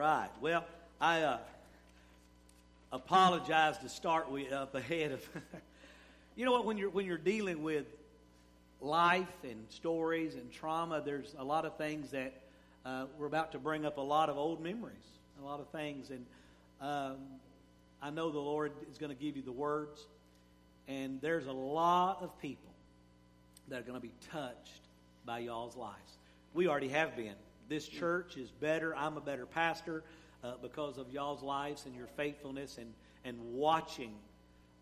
right. Well, I uh, apologize to start with up ahead of. you know what? When you're when you're dealing with life and stories and trauma, there's a lot of things that uh, we're about to bring up. A lot of old memories, a lot of things, and um, I know the Lord is going to give you the words. And there's a lot of people that are going to be touched by y'all's lives. We already have been. This church is better. I'm a better pastor uh, because of y'all's lives and your faithfulness and, and watching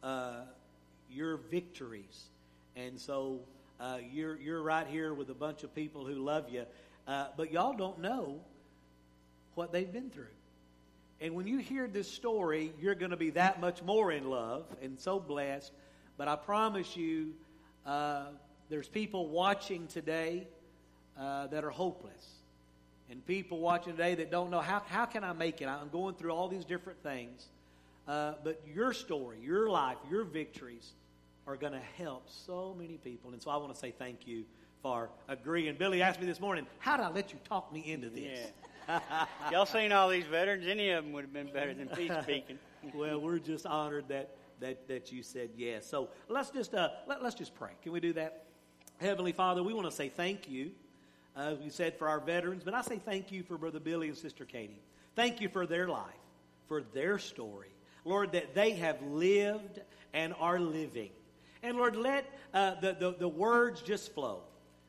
uh, your victories. And so uh, you're, you're right here with a bunch of people who love you, uh, but y'all don't know what they've been through. And when you hear this story, you're going to be that much more in love and so blessed. But I promise you, uh, there's people watching today uh, that are hopeless. And people watching today that don't know how, how can I make it? I'm going through all these different things. Uh, but your story, your life, your victories are going to help so many people. And so I want to say thank you for agreeing. Billy asked me this morning, how did I let you talk me into this? Yeah. Y'all seen all these veterans? Any of them would have been better than Pete speaking. well, we're just honored that that that you said yes. So let's just uh, let, us just pray. Can we do that? Heavenly Father, we want to say thank you. Uh, we said for our veterans, but I say thank you for Brother Billy and Sister Katie. Thank you for their life, for their story, Lord, that they have lived and are living. And Lord, let uh, the, the, the words just flow.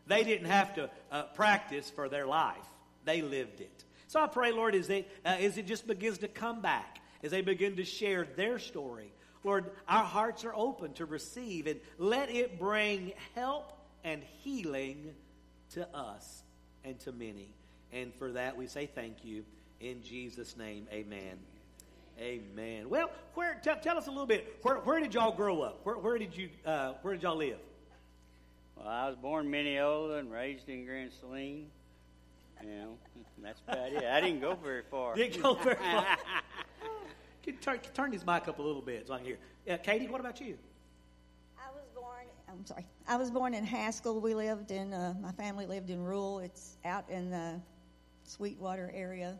They didn't have to uh, practice for their life; they lived it. So I pray, Lord, as, they, uh, as it just begins to come back, as they begin to share their story, Lord, our hearts are open to receive and let it bring help and healing to us and to many. And for that, we say thank you. In Jesus' name, amen. Amen. Well, where, t- tell us a little bit. Where, where did y'all grow up? Where, where did you? Uh, where did y'all live? Well, I was born in Mineola and raised in Grand Saline. You know, that's about it. I didn't go very far. Didn't go very far. Can turn, turn his mic up a little bit so I can hear. Uh, Katie, what about you? I was born. I'm sorry. I was born in Haskell. We lived in. Uh, my family lived in rural. It's out in the Sweetwater area.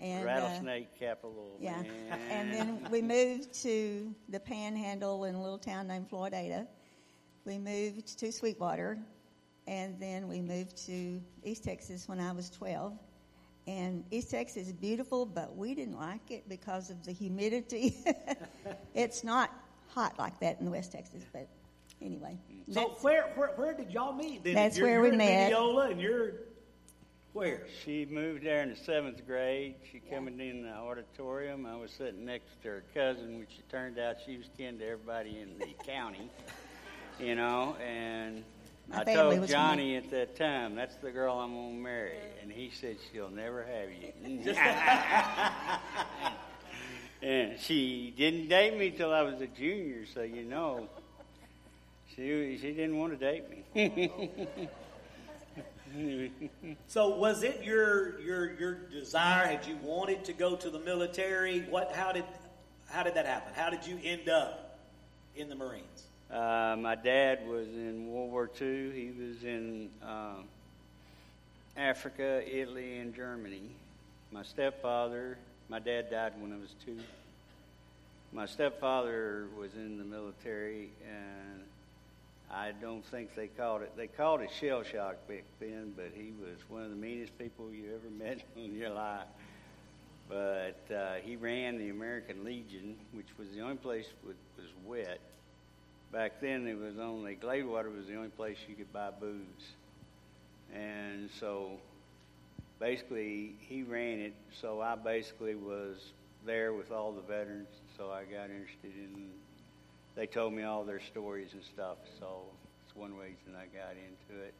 And, Rattlesnake uh, capital. Yeah. Man. And then we moved to the Panhandle in a little town named Floydada. We moved to Sweetwater and then we moved to East Texas when I was 12. And East Texas is beautiful, but we didn't like it because of the humidity. it's not hot like that in West Texas, but anyway. So where, where, where did y'all meet? Then? That's you're, where you're we in met. Mineola and you're where? She moved there in the seventh grade. She yeah. came in the auditorium. I was sitting next to her cousin, which it turned out she was kin to everybody in the county, you know, and my I told Johnny at that time, that's the girl I'm going to marry. And he said, she'll never have you. and she didn't date me till I was a junior, so you know, she, she didn't want to date me. so was it your your your desire had you wanted to go to the military what how did how did that happen how did you end up in the marines uh, my dad was in World War II. He was in uh, Africa, Italy, and Germany. My stepfather, my dad died when I was two. My stepfather was in the military, and I don't think they called it. They called it shell shock back then, but he was one of the meanest people you ever met in your life. But uh, he ran the American Legion, which was the only place that was wet back then it was only Gladewater was the only place you could buy booze, and so basically he ran it. So I basically was there with all the veterans. So I got interested in. They told me all their stories and stuff. So it's one reason I got into it.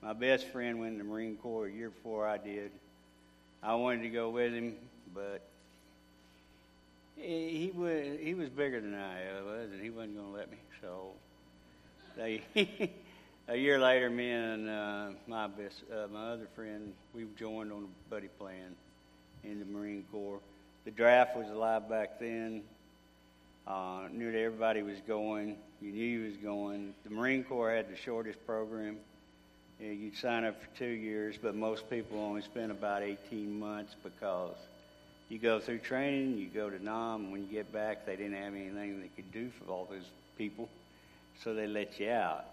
My best friend went in the Marine Corps a year before I did. I wanted to go with him, but he was he was bigger than I was, and he wasn't going to let me. So they a year later, me and uh, my best uh, my other friend we joined on a buddy plan in the Marine Corps. The draft was alive back then. Uh, knew that everybody was going. You knew you was going. The Marine Corps had the shortest program. you'd sign up for two years, but most people only spent about 18 months because you go through training, you go to Nam. When you get back, they didn't have anything they could do for all those people, so they let you out.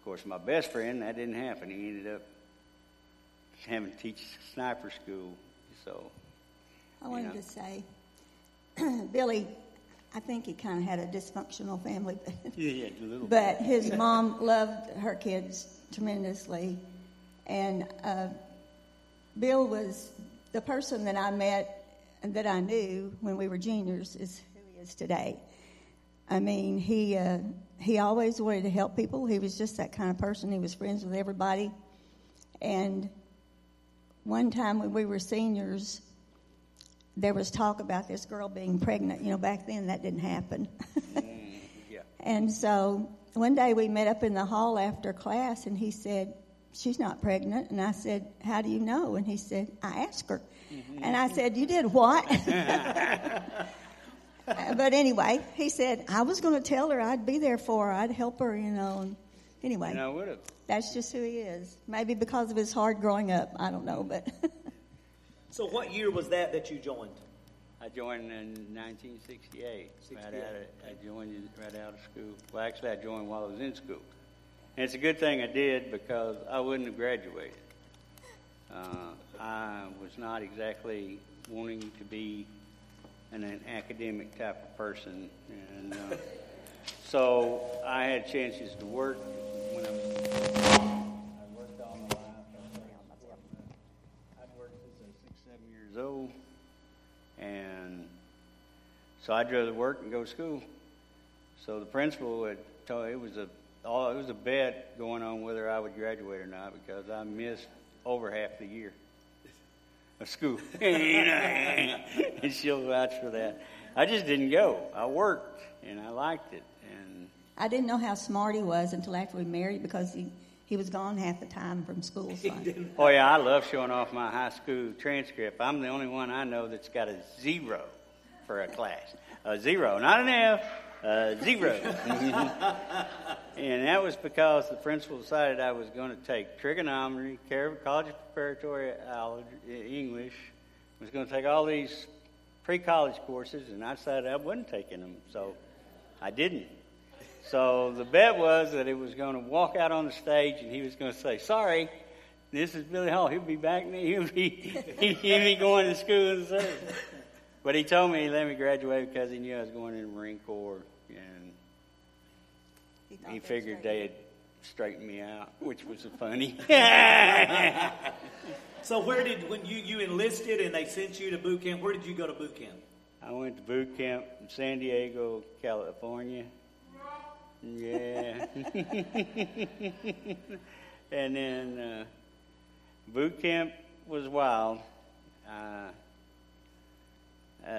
Of course, my best friend, that didn't happen. He ended up having to teach sniper school. So I wanted Yeah. to say, Billy, I think he kind of had a dysfunctional family, yeah, yeah, a little. but his mom loved her kids tremendously. And uh, Bill was the person that I met and that I knew when we were juniors is who he is today. I mean, he uh, he always wanted to help people. He was just that kind of person. He was friends with everybody. And one time when we were seniors, there was talk about this girl being pregnant. You know, back then that didn't happen. yeah. and so one day we met up in the hall after class, and he said, She's not pregnant. And I said, How do you know? And he said, I asked her. And I said, You did what? but anyway, he said, I was going to tell her I'd be there for her, I'd help her, you know. And anyway, And I would have. that's just who he is. Maybe because of his hard growing up. I don't know, but. So, what year was that that you joined? I joined in 1968. Right out of, I joined right out of school. Well, actually, I joined while I was in school. And it's a good thing I did because I wouldn't have graduated. Uh, I was not exactly wanting to be an, an academic type of person, and uh, so I had chances to work when I was. I worked all my life. I'd worked since I was six, seven years old, and so I'd rather work and go to school. So the principal had told it was a all it was a bet going on whether I would graduate or not because I missed over half the year of school. and she'll vouch for that. I just didn't go. I worked and I liked it. And I didn't know how smart he was until after we married because he, he was gone half the time from school. So. oh yeah, I love showing off my high school transcript. I'm the only one I know that's got a zero for a class. A zero, not an F, a zero. and that was because the principal decided I was going to take trigonometry, Carver College Preparatory Algebra, English, was going to take all these pre-college courses, and I decided I wasn't taking them, so I didn't. So the bet was that it was going to walk out on the stage, and he was going to say, "Sorry, this is Billy Hall. He'll be back. He'll be he'll be going to school in the service." But he told me he let me graduate because he knew I was going in the Marine Corps, and thought he figured they had straightened me out, which was funny. So, where did, when you, you enlisted and they sent you to boot camp, where did you go to boot camp? I went to boot camp in San Diego, California. Yeah. and then uh, boot camp was wild. Uh, uh,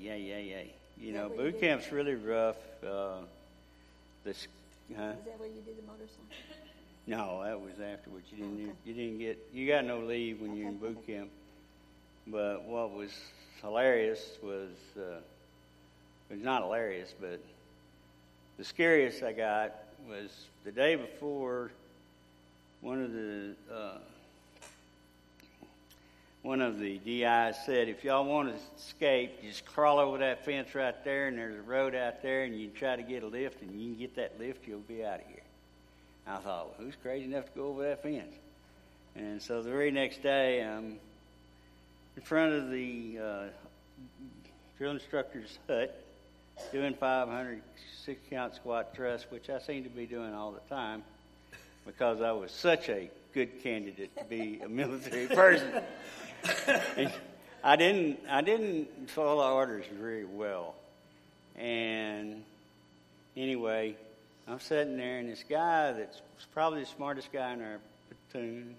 yeah, yeah, yeah. You know, you boot did- camp's really rough. Uh, this, huh? Is that where you did the motorcycle? No, that was afterwards. You didn't. Okay. You didn't get. You got no leave when you're in boot camp. But what was hilarious was, uh, it was not hilarious, but the scariest I got was the day before. One of the uh, one of the DIs said, "If y'all want to escape, just crawl over that fence right there, and there's a road out there, and you try to get a lift, and you can get that lift, you'll be out of here." I thought, well, who's crazy enough to go over that fence? And so the very next day, I'm in front of the uh, drill instructor's hut doing 500 six count squat thrust, which I seem to be doing all the time because I was such a good candidate to be a military person. And I didn't I didn't follow orders very well. And anyway, I'm sitting there, and this guy that's probably the smartest guy in our platoon,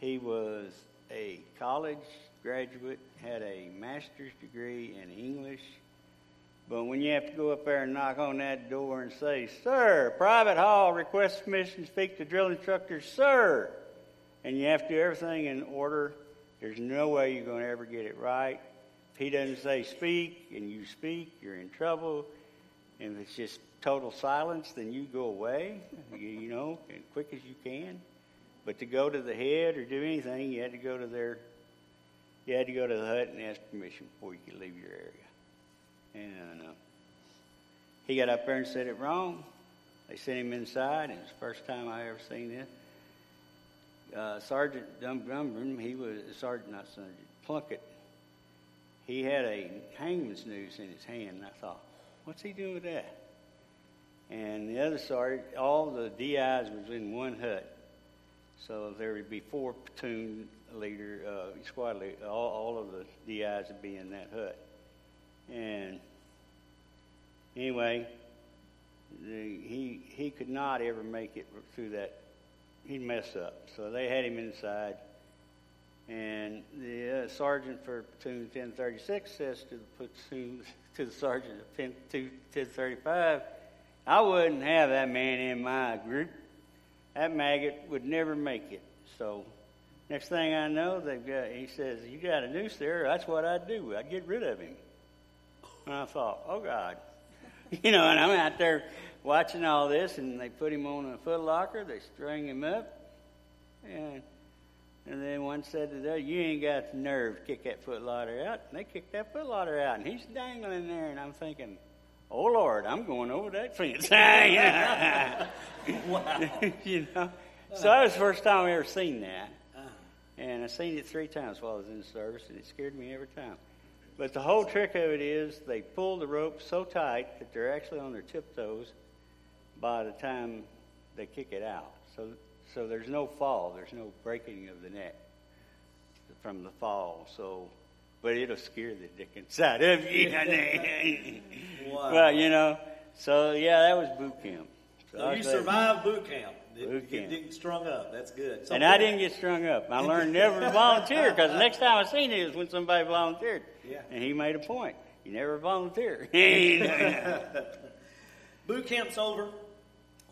he was a college graduate, had a master's degree in English. But when you have to go up there and knock on that door and say, Sir, Private Hall requests permission to speak to drill instructor, sir, and you have to do everything in order, there's no way you're going to ever get it right. If he doesn't say speak and you speak, you're in trouble. And if it's just total silence, then you go away, you, you know, as quick as you can. But to go to the head or do anything, you had to go to their you had to go to the hut and ask permission before you could leave your area. And uh, he got up there and said it wrong. They sent him inside, and it was the first time I ever seen this. Uh, Sergeant Dumbrun, he was Sergeant, not Sergeant Plunkett. He had a hangman's noose in his hand, and I thought, what's he doing with that? And the other sergeant, all the DIs was in one hut. So there would be four platoon leader, uh, squad leader, all, all of the DIs would be in that hut. And anyway, the, he he could not ever make it through that. He'd mess up. So they had him inside. And the uh, sergeant for platoon 1036 says to the platoon, to the sergeant of 1035, I wouldn't have that man in my group. That maggot would never make it. So next thing I know, they've got. He says, "You got a noose there? That's what I'd do. I'd get rid of him." And I thought, "Oh God," you know. And I'm out there watching all this, and they put him on a foot locker. They string him up, and and then one said to the other, "You ain't got the nerve to kick that foot locker out." And they kicked that foot locker out, and he's dangling there, and I'm thinking. Oh Lord, I'm going over that fence. you know. So that was the first time I ever seen that. Uh-huh. And I seen it three times while I was in service, and it scared me every time. But the whole trick of it is they pull the rope so tight that they're actually on their tiptoes by the time they kick it out. So, so there's no fall. There's no breaking of the neck from the fall. So but it'll scare the dickens out of you. wow. Well, you know, so yeah, that was boot camp. So, so you survived boot camp. Boot camp. didn't strung up. That's good. Some and I didn't get strung up. I learned never to volunteer because the next time I seen it was when somebody volunteered. Yeah. And he made a point. You never volunteer. boot camp's over.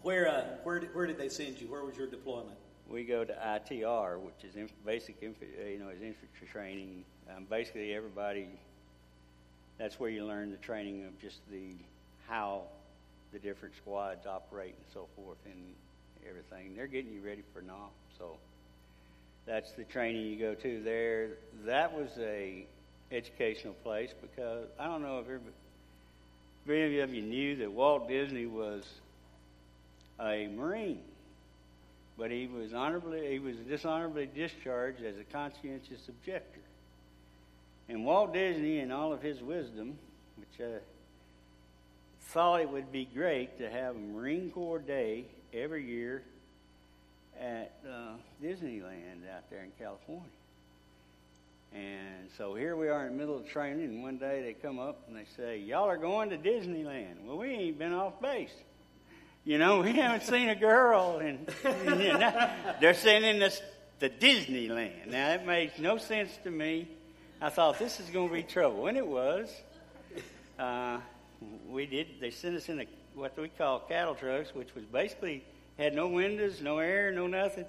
Where, uh, where, did, where did they send you? Where was your deployment? We go to ITR, which is inf- basic, inf- you know, is infantry training um, basically, everybody. That's where you learn the training of just the how the different squads operate and so forth and everything. They're getting you ready for NOP. So that's the training you go to there. That was a educational place because I don't know if everybody, of you knew that Walt Disney was a Marine, but he was honorably he was dishonorably discharged as a conscientious objector. And Walt Disney, in all of his wisdom, which uh, thought it would be great to have a Marine Corps Day every year at uh, Disneyland out there in California. And so here we are in the middle of training, and one day they come up and they say, Y'all are going to Disneyland. Well, we ain't been off base. You know, we haven't seen a girl, and you know, they're sending us to Disneyland. Now, that makes no sense to me. I thought this is going to be trouble, and it was. Uh, we did. They sent us in a, what we call cattle trucks, which was basically had no windows, no air, no nothing,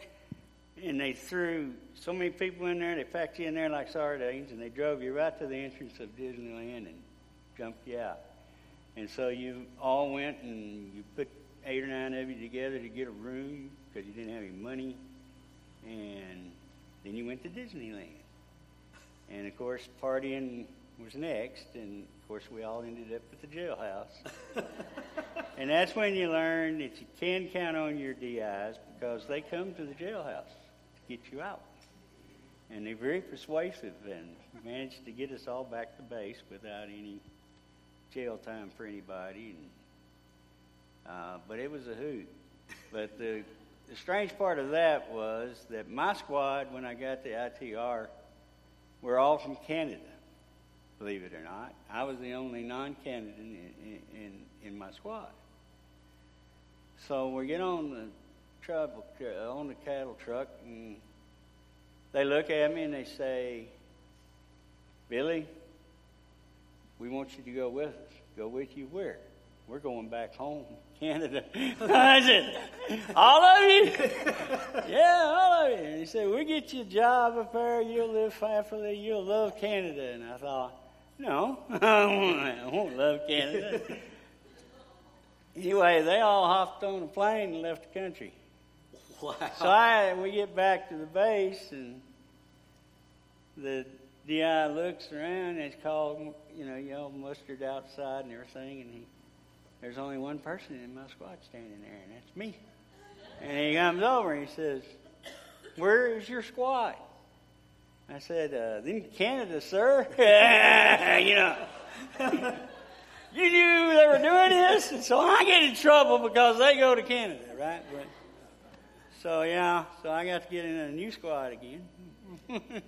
and they threw so many people in there. They packed you in there like sardines, and they drove you right to the entrance of Disneyland and jumped you out. And so you all went and you put eight or nine of you together to get a room because you didn't have any money, and then you went to Disneyland. And of course, partying was next, and of course, we all ended up at the jailhouse. and that's when you learn that you can count on your DIs because they come to the jailhouse get you out. And they're very persuasive and managed to get us all back to base without any jail time for anybody. And, uh, but it was a hoot. But the, the strange part of that was that my squad, when I got to ITR, we're all from Canada, believe it or not. I was the only non Canadian in, in, in my squad. So we get on the on the cattle truck, and they look at me and they say, Billy, we want you to go with us. Go with you where? We're going back home, Canada. I said, all of you? yeah, all of you. And he said, we'll get you a job up there. You'll live happily. You'll love Canada. And I thought, no, I won't love Canada. anyway, they all hopped on a plane and left the country. Wow. So I, we get back to the base, and the DI looks around and it's called, you know, y'all mustered outside and everything, and he, there's only one person in my squad standing there, and that's me. And he comes over and he says, Where is your squad? I said, uh, in Canada, sir. you know. you knew they were doing this? And so I get in trouble because they go to Canada, right? But, so, yeah, so I got to get in a new squad again.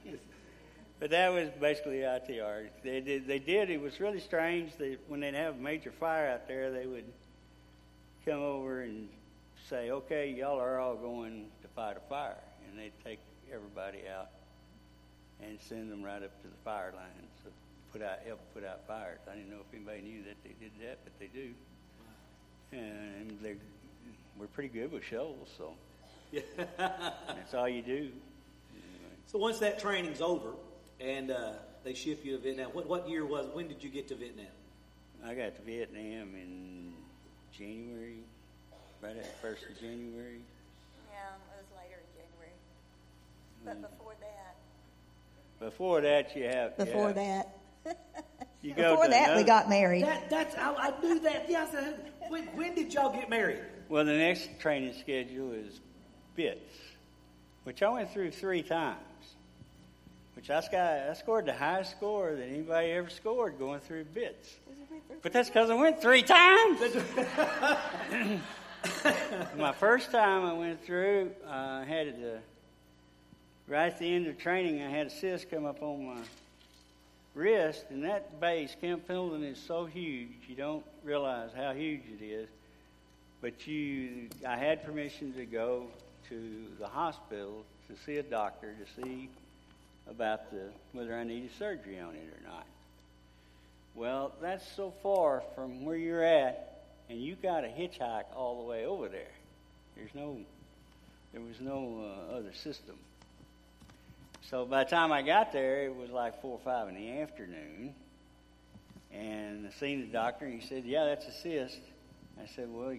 but that was basically ITR. They did, they did, it was really strange. They, when they'd have a major fire out there, they would come over and say, okay, y'all are all going to fight a fire. And they'd take everybody out and send them right up to the fire lines to put out, help put out fires. I didn't know if anybody knew that they did that, but they do. And they we're pretty good with shovels, so that's all you do. So once that training's over and uh, they ship you to Vietnam, what, what year was? When did you get to Vietnam? I got to Vietnam in January, right at the first of January. Yeah, it was later in January. But Mm. before that, Before that, you have before yeah, that, You go before to that, we got married. That, that's I, I knew that. Yes. I- when, when did y'all get married? Well, the next training schedule is BITS, which I went through three times. Which I, I scored the highest score that anybody ever scored going through BITS. But that's because I went three times. My first time I went through, uh, I had to, right at the end of training, I had a cyst come up on my wrist, and that base, Camp Pendleton, is so huge, you don't realize how huge it is. But you, I had permission to go to the hospital to see a doctor to see about the whether I needed surgery on it or not. Well, that's so far from where you're at, and you got to hitchhike all the way over there. There's no, there was no uh, other system. So by the time I got there, it was like four or five in the afternoon, and I seen the doctor, and he said, "Yeah, that's a cyst." I said, "Well,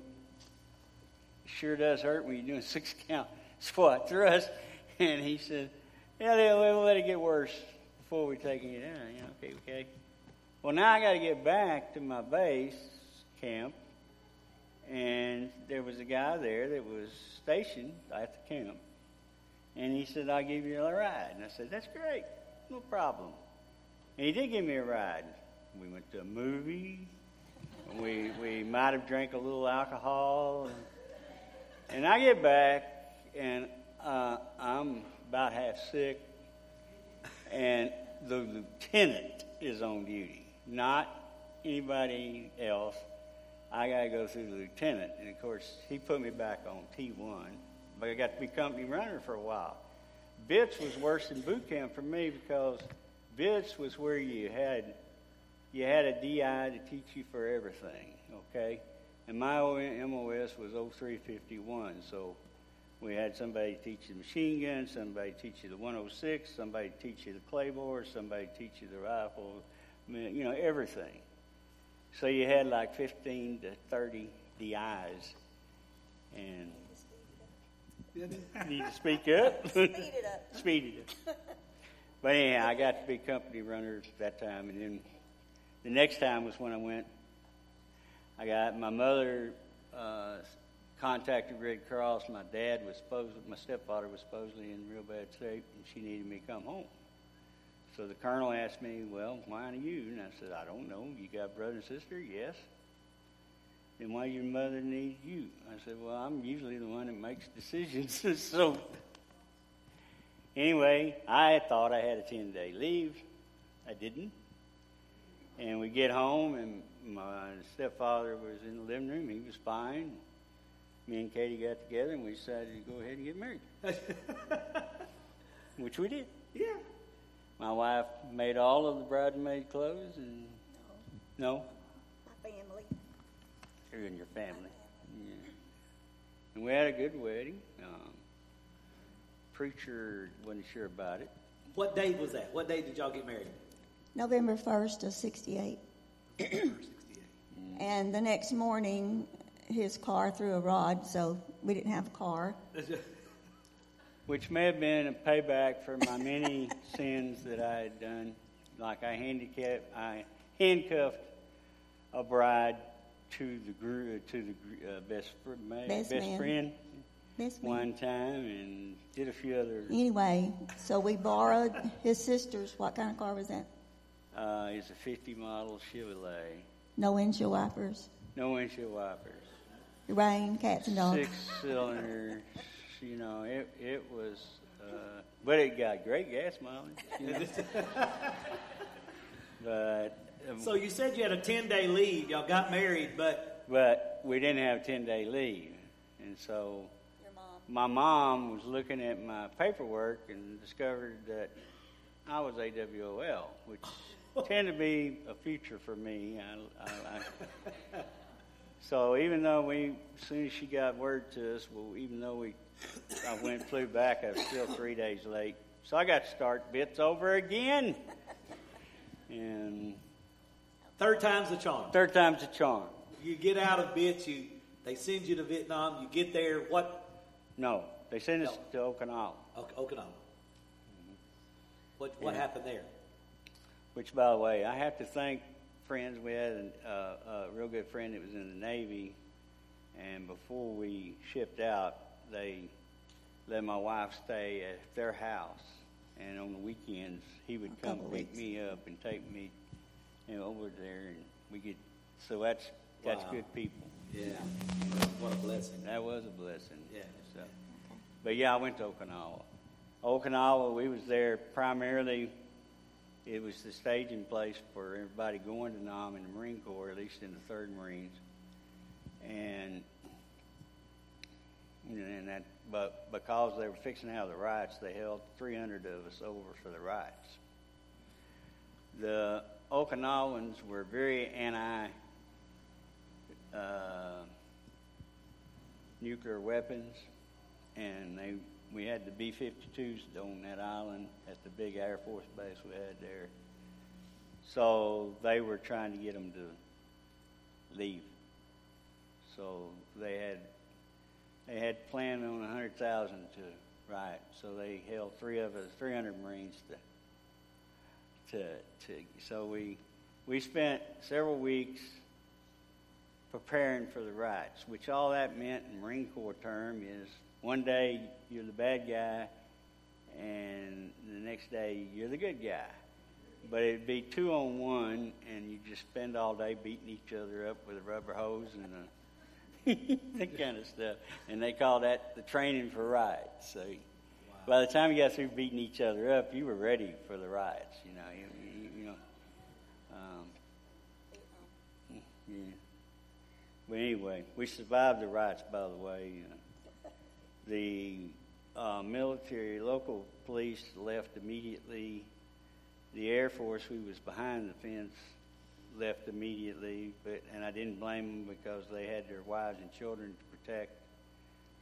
sure does hurt when you're doing six count squat thrust," and he said, "Yeah, they'll, let it get worse before we take you down." You know, okay, okay. Well, now I got to get back to my base camp, and there was a guy there that was stationed at the camp, and he said, "I'll give you a ride." And I said, "That's great, no problem." And he did give me a ride. We went to a movie. We we might have drank a little alcohol, and, and I get back, and uh, I'm about half sick, and the lieutenant is on duty, not anybody else. I got to go through the lieutenant, and of course he put me back on T1, but I got to be company runner for a while. Bits was worse than boot camp for me because Bits was where you had you had a DI to teach you for everything, okay? And my MOS was 0351, so we had somebody teach you the machine gun, somebody teach you the 106, somebody teach you the claymore, somebody teach you the rifle, you know, everything. So you had like 15 to 30 DIs, and need to speak up. Speed it up. Speed it up. But anyhow, I got to be company runner that time, and then the next time was when I went. I got my mother uh, contacted Red Cross. My dad was supposed, my stepfather was supposedly in real bad shape, and she needed me to come home. So the colonel asked me, "Well, why do you?" And I said, "I don't know. You got a brother and sister? Yes. Then why your mother need you?" I said, "Well, I'm usually the one that makes decisions, so." Anyway, I thought I had a 10 day leave. I didn't. And we get home, and my stepfather was in the living room. He was fine. Me and Katie got together, and we decided to go ahead and get married, which we did. Yeah. My wife made all of the bridesmaid clothes, and no, My family. You and in your family. Yeah. And we had a good wedding. Um, preacher wasn't sure about it. What date was that? What date did y'all get married? November 1st of 68. And the next morning, his car threw a rod, so we didn't have a car. which may have been a payback for my many sins that I had done. Like I handicapped, I handcuffed a bride to the gr- to the uh, best fr- ma- Best best man. friend man. one time, and did a few other. Anyway, so we borrowed his sister's. What kind of car was that? Uh, it's a 50 model Chevrolet, No windshield wipers. no windshield wipers, Rain, cats and dogs. six cylinder. You know, it it was, uh, but it got great gas mileage. You know? but um, So you said you had a 10 day leave. Y'all got married, but but we didn't have 10 day leave, and so my mom was looking at my paperwork and discovered that I was AWOL, which tended to be a future for me. I, I, so even though we, as soon as she got word to us, well, even though we, I went flew back, I was still three days late. So I got to start bits over again, and third time's the charm. third time's a charm. You get out of bits, you they send you to Vietnam, you get there, what? No, they sent us to Okinawa. Ok- Okinawa. What, what Yeah. happened there? Which, by the way, I have to thank friends. We had an, uh, a real good friend that was in the Navy, and before we shipped out, they let my wife stay at their house. And on the weekends, he would come pick weeks. me up and take me, you know, over there, and we get. So that's that's Wow. good people. Yeah. What a blessing. That was a blessing. Yeah. So, but yeah, I went to Okinawa. Okinawa, we was there primarily. It was the staging place for everybody going to Nam in the Marine Corps, at least in the Third Marines, and and that. But because they were fixing to have the riots, they held 300 of us over for the riots. The Okinawans were very anti. Uh, nuclear weapons, and they we had the B-52s on that island at the big Air Force base we had there. So they were trying to get them to leave. So they had they had planned on a hundred thousand to riot. So they held three of us, three hundred Marines to to to. So we we spent several weeks preparing for the riots, which all that meant in Marine Corps term is one day you're the bad guy, and the next day you're the good guy. But it'd be two on one, and you just spend all day beating each other up with a rubber hose and a, that kind of stuff. And they call that the training for riots. So by the time you got through beating each other up, you were ready for the riots. You know, you, you, you know. Um, yeah. But anyway, we survived the riots, by the way. Uh, the uh, military, local police left immediately. The Air Force, who was behind the fence, left immediately. But and I didn't blame them because they had their wives and children to protect.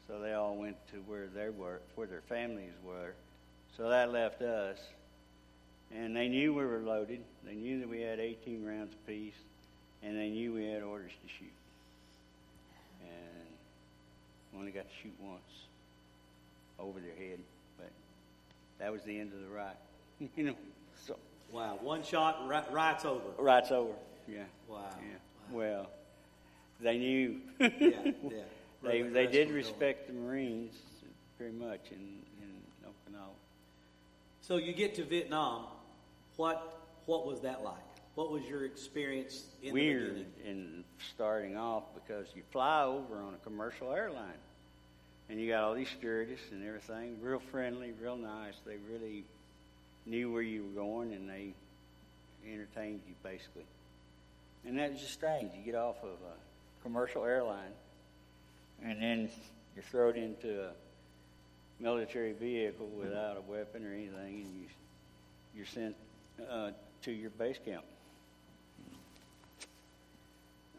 So they all went to where they were, where their families were. So that left us. And they knew we were loaded. They knew that we had 18 rounds apiece, and they knew we had orders to shoot. And we only got to shoot once over their head, but that was the end of the ride. you know, so Wow. One shot, and ri- right's over. right's over. Yeah. Wow. Yeah. Well, they knew. Yeah. Yeah. they they did respect the Marines very much in in Okinawa. So you get to Vietnam. What what was that like? What was your experience in the weird in starting off because you fly over on a commercial airline and you got all these stewardess and everything, real friendly, real nice. They really knew where you were going and they entertained you basically. And that just strange. You get off of a commercial airline and then you're thrown into a military vehicle without a weapon or anything and you you're sent uh, to your base camp.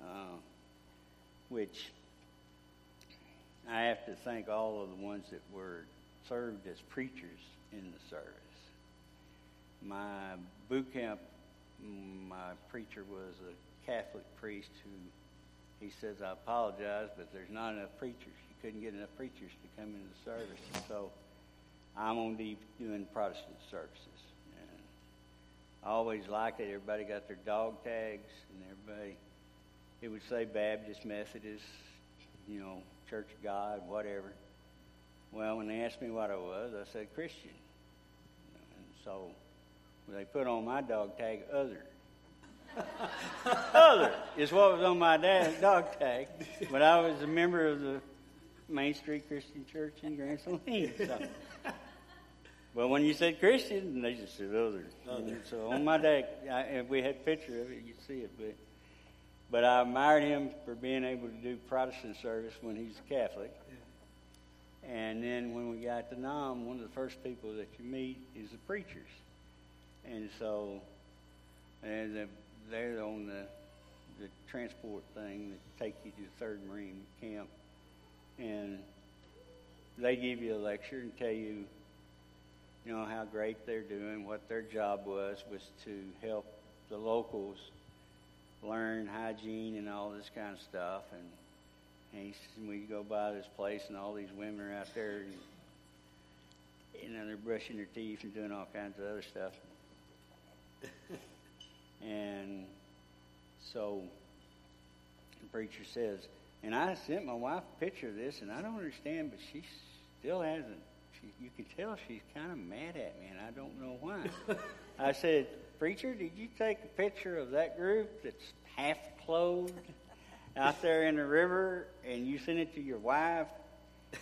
uh, which I have to thank all of the ones that were served as preachers in the service. My boot camp, my preacher was a Catholic priest who he says, I apologize, but there's not enough preachers. You couldn't get enough preachers to come into the service. And so I'm on deep doing Protestant services. And I always liked it. Everybody got their dog tags, and everybody, it would say Baptist, Methodist, you know, Church of God, whatever. Well, when they asked me what I was, I said Christian. And so they put on my dog tag, other. other is what was on my dad's dog tag. But I was a member of the Main Street Christian Church in Grand Saline. So. Well, when you said Christian, they just said other. other. So on my I, if we had a picture of it, you'd see it. But but I admired him for being able to do Protestant service when he's a Catholic. Yeah. And then when we got to Nam, one of the first people that you meet is the preachers. And so and the, they're on the the transport thing that take you to the Third Marine Camp, and they give you a lecture and tell you you know, how great they're doing. What their job was was to help the locals learn hygiene and all this kind of stuff. And, and he says, we go by this place, and all these women are out there, and, you know, they're brushing their teeth and doing all kinds of other stuff. and so the preacher says, and I sent my wife a picture of this, and I don't understand, but she still hasn't she, you can tell she's kind of mad at me, and I don't know why. I said, Preacher, did you take a picture of that group that's half clothed out there in the river, and you sent it to your wife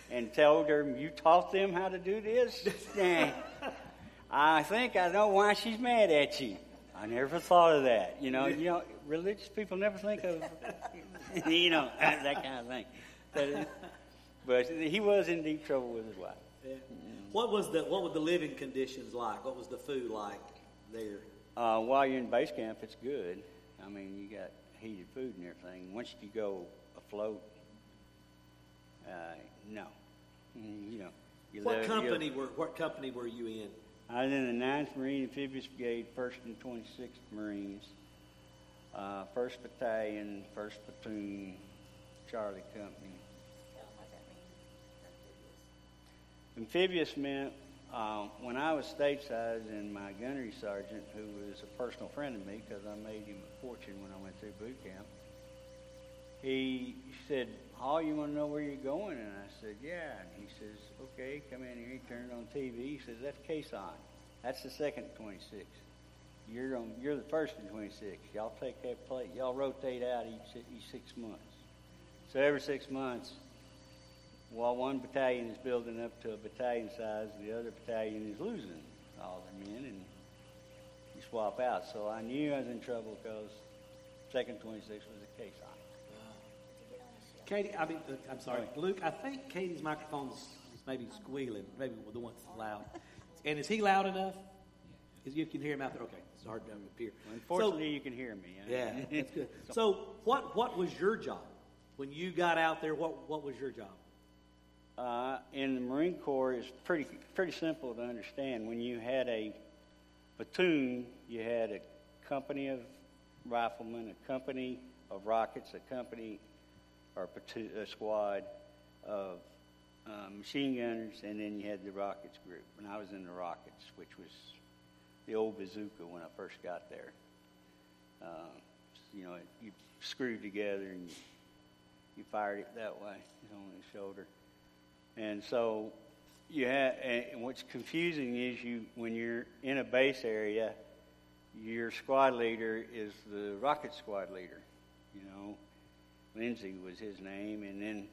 and told her you taught them how to do this? I think I know why she's mad at you. I never thought of that. You know, you know, religious people never think of, you know, that kind of thing. But, but he was in deep trouble with his wife. Yeah. What was the what were the living conditions like? What was the food like there? Uh, while you're in base camp, it's good. I mean, you got heated food and everything. Once you go afloat, uh, no, mm, you know. You what live, company were What company were you in? I was in the 9th Marine Amphibious Brigade, 1st and 26th Marines, uh, 1st Battalion, 1st Platoon, Charlie Company. Amphibious meant uh, when I was stateside and my gunnery sergeant, who was a personal friend of me because I made him a fortune when I went through boot camp, he said, Hall, you want to know where you're going? And I said, yeah. And he says, okay, come in here. He turned on TV. He says, that's Khe Sanh. That's the second 26. You're on, you're the first in 26. Y'all take that plate. Y'all rotate out each, each six months. So every six months, while one battalion is building up to a battalion size, the other battalion is losing all their men, and you swap out. So I knew I was in trouble because Second 26 was a Khe Sanh. Katie, I mean, uh, I'm sorry, Luke. I think Katie's microphone's is maybe squealing, maybe the one that's loud. And is he loud enough? Is you can hear him out there? Okay, it's hard to appear. Well, unfortunately, so, you can hear me. Yeah, that's good. So, what what was your job when you got out there? What what was your job? Uh, in the Marine Corps is pretty pretty simple to understand. When you had a platoon, you had a company of riflemen, a company of rockets, a company or a, platoon, a squad of um, machine gunners, and then you had the rockets group. And I was in the rockets, which was the old bazooka when I first got there. Uh, you know, you screwed together and you, you fired it that way on the shoulder. And so you have, and what's confusing is you when you're in a base area, your squad leader is the rocket squad leader. You know, Lindsay was his name, and then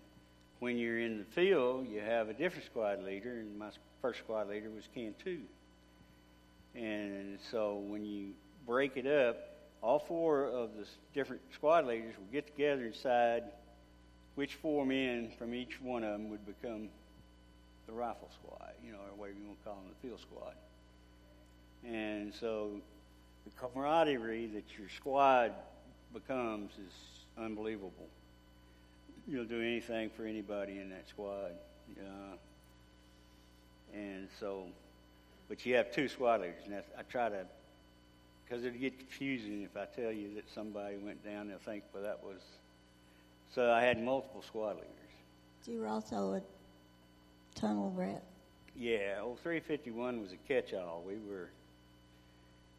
when you're in the field, you have a different squad leader, and my first squad leader was Cantu. And so when you break it up, all four of the different squad leaders will get together and decide which four men from each one of them would become the rifle squad, you know, or whatever you want to call them, the field squad. And so the camaraderie that your squad becomes is unbelievable. You'll do anything for anybody in that squad. Uh, and so, but you have two squad leaders, and I try to, because it'd get confusing if I tell you that somebody went down, they'll think, well, that was so I had multiple squad leaders. You were also a tunnel rat. Yeah, old 351 was a catch-all. We were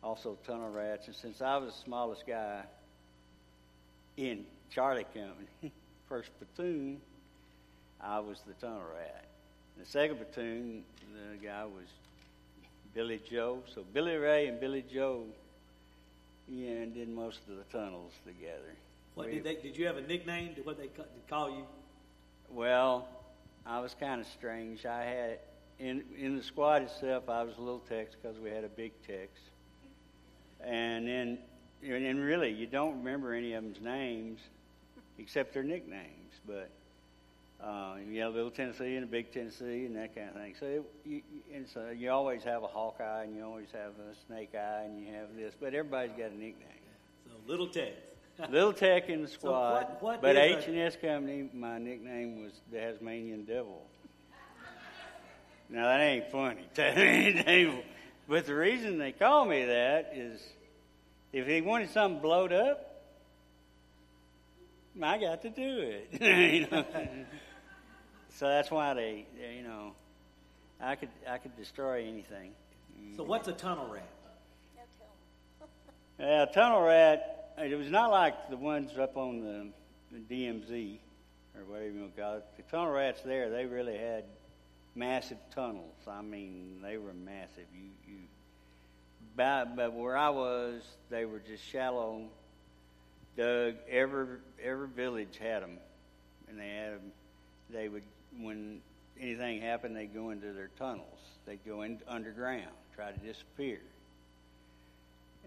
also tunnel rats, and since I was the smallest guy in Charlie Company, first platoon, I was the tunnel rat. The second platoon, the guy was Billy Joe. So Billy Ray and Billy Joe, yeah, and did most of the tunnels together. What We- did they? Did you have a nickname? Did what they ca- call you? Well, I was kind of strange. I had in in the squad itself, I was a little Tex because we had a big Tex, and then and and really you don't remember any of them's names except their nicknames. But uh, you have a little Tennessee and a big Tennessee and that kind of thing. So it, you, you- and so you always have a Hawkeye and you always have a Snake Eye and you have this, but everybody's got a nickname. So Little Ted. Little Tech in the So squad, what- what but H and S Company, my nickname was the Tasmanian Devil. Now that ain't funny, Tasmanian Devil. But the reason they call me that is, if he wanted something blowed up, I got to do it. you know? so that's why they, they, you know, I could I could destroy anything. So what's a tunnel rat? Yeah, tunnel rat. It was not like the ones up on the, DMZ or whatever you call it. The tunnel rats there, they really had massive tunnels. I mean, they were massive. You, you, but, but where I was, they were just shallow. Dug every every village had them, and they had 'em- They would when anything happened, they'd go into their tunnels. They'd go in underground, try to disappear.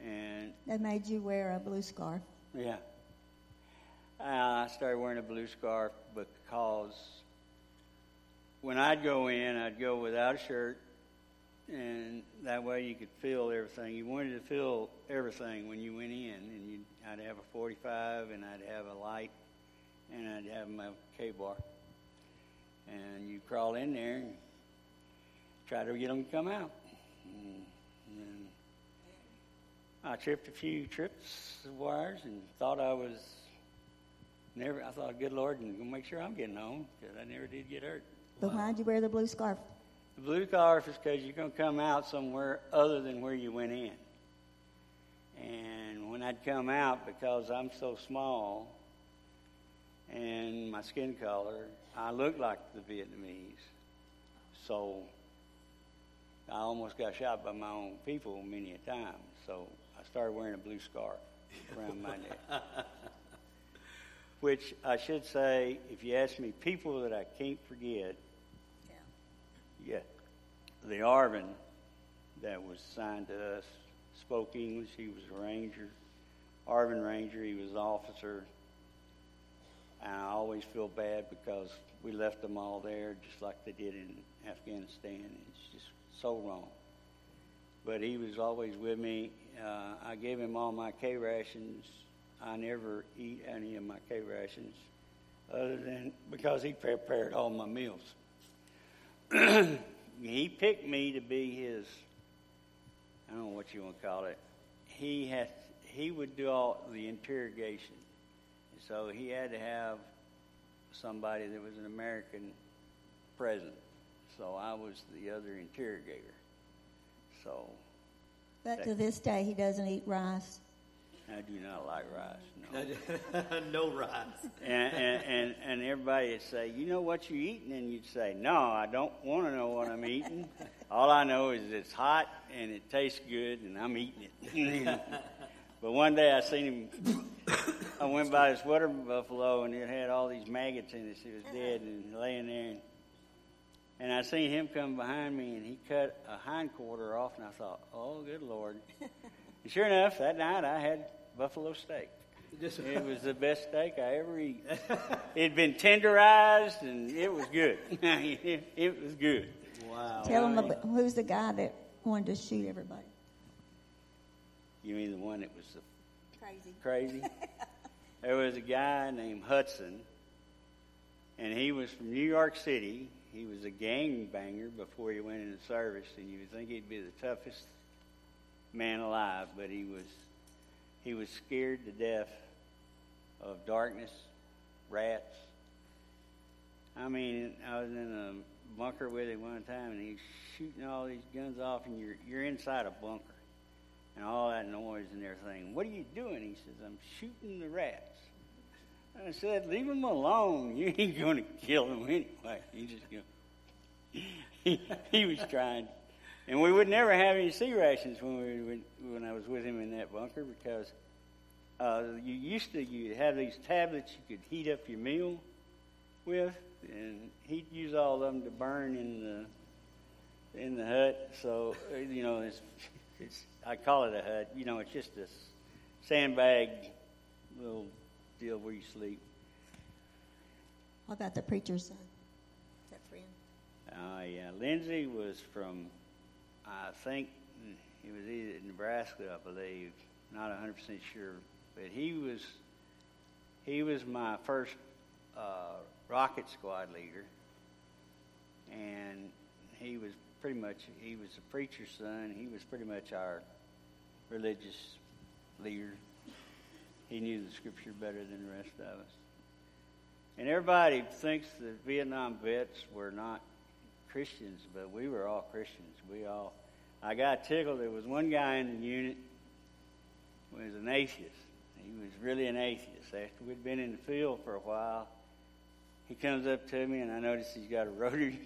And They made you wear a blue scarf. yeah. Uh, I started wearing a blue scarf because when I'd go in, I'd go without a shirt, and that way you could feel everything. You wanted to feel everything when you went in, and you I'd have a 45, and I'd have a light, and I'd have my K-bar. And you crawl in there and try to get them to come out. And, and I tripped a few trips of wires and thought I was never. I thought, good Lord, and gonna make sure I'm getting home because I never did get hurt. But why'd you wear the blue scarf? The blue scarf is because you're gonna come out somewhere other than where you went in. And when I'd come out, because I'm so small and my skin color, I looked like the Vietnamese. So I almost got shot by my own people many a time. So started wearing a blue scarf around my neck. Which I should say, if you ask me, people that I can't forget, yeah, yeah the ARVN that was assigned to us spoke English. He was a ranger, ARVN Ranger. He was an officer. And I always feel bad because we left them all there just like they did in Afghanistan. It's just so wrong. But he was always with me. Uh, I gave him all my K rations. I never eat any of my K rations other than because he prepared all my meals. he picked me to be his I don't know what you want to call it. He had he would do all the interrogation. So he had to have somebody that was an American present. So I was the other interrogator. So But to this day, he doesn't eat rice. I do not like rice. No. no rice. and, and, and, and everybody would say, You know what you're eating? And you'd say, No, I don't want to know what I'm eating. All I know is it's hot and it tastes good and I'm eating it. but one day I seen him, I went by this water buffalo and it had all these maggots in it. It was dead and laying there. And, and I seen him come behind me and he cut a hind quarter off and I thought, Oh, good Lord. And sure enough, that night I had buffalo steak. It was the best steak I ever eat. It'd been tenderized and it was good. it, it was good. wow. Tell him about, who's the guy that wanted to shoot everybody. You mean the one that was the Crazy. crazy? there was a guy named Hudson, and he was from New York City. He was a gang banger before he went into service, and you would think he'd be the toughest man alive, but he was he was scared to death of darkness, rats. I mean, I was in a bunker with him one time, and he's shooting all these guns off, and you're you're inside a bunker, and all that noise and everything. What are you doing? He says, I'm shooting the rats. I said, leave them alone. You ain't going to kill them anyway. He just go. he, he was trying, and we would never have any C rations when we when, when I was with him in that bunker because uh, you used to you have these tablets you could heat up your meal with, and he'd use all of them to burn in the in the hut. So uh, you know, it's, it's I call it a hut. You know, it's just a sandbag little deal where you sleep. What about the preacher's son? Is that friend? Uh, yeah, Lindsay was from, I think he was either Nebraska, I believe. Not 100% sure, but he was he was my first uh, rocket squad leader, and he was pretty much he was a preacher's son. He was pretty much our religious leader. He knew the scripture better than the rest of us. And everybody thinks that Vietnam vets were not Christians, but we were all Christians. We all. I got tickled. There was one guy in the unit who was an atheist. He was really an atheist. After we'd been in the field for a while, he comes up to me, and I noticed he's got a rotary,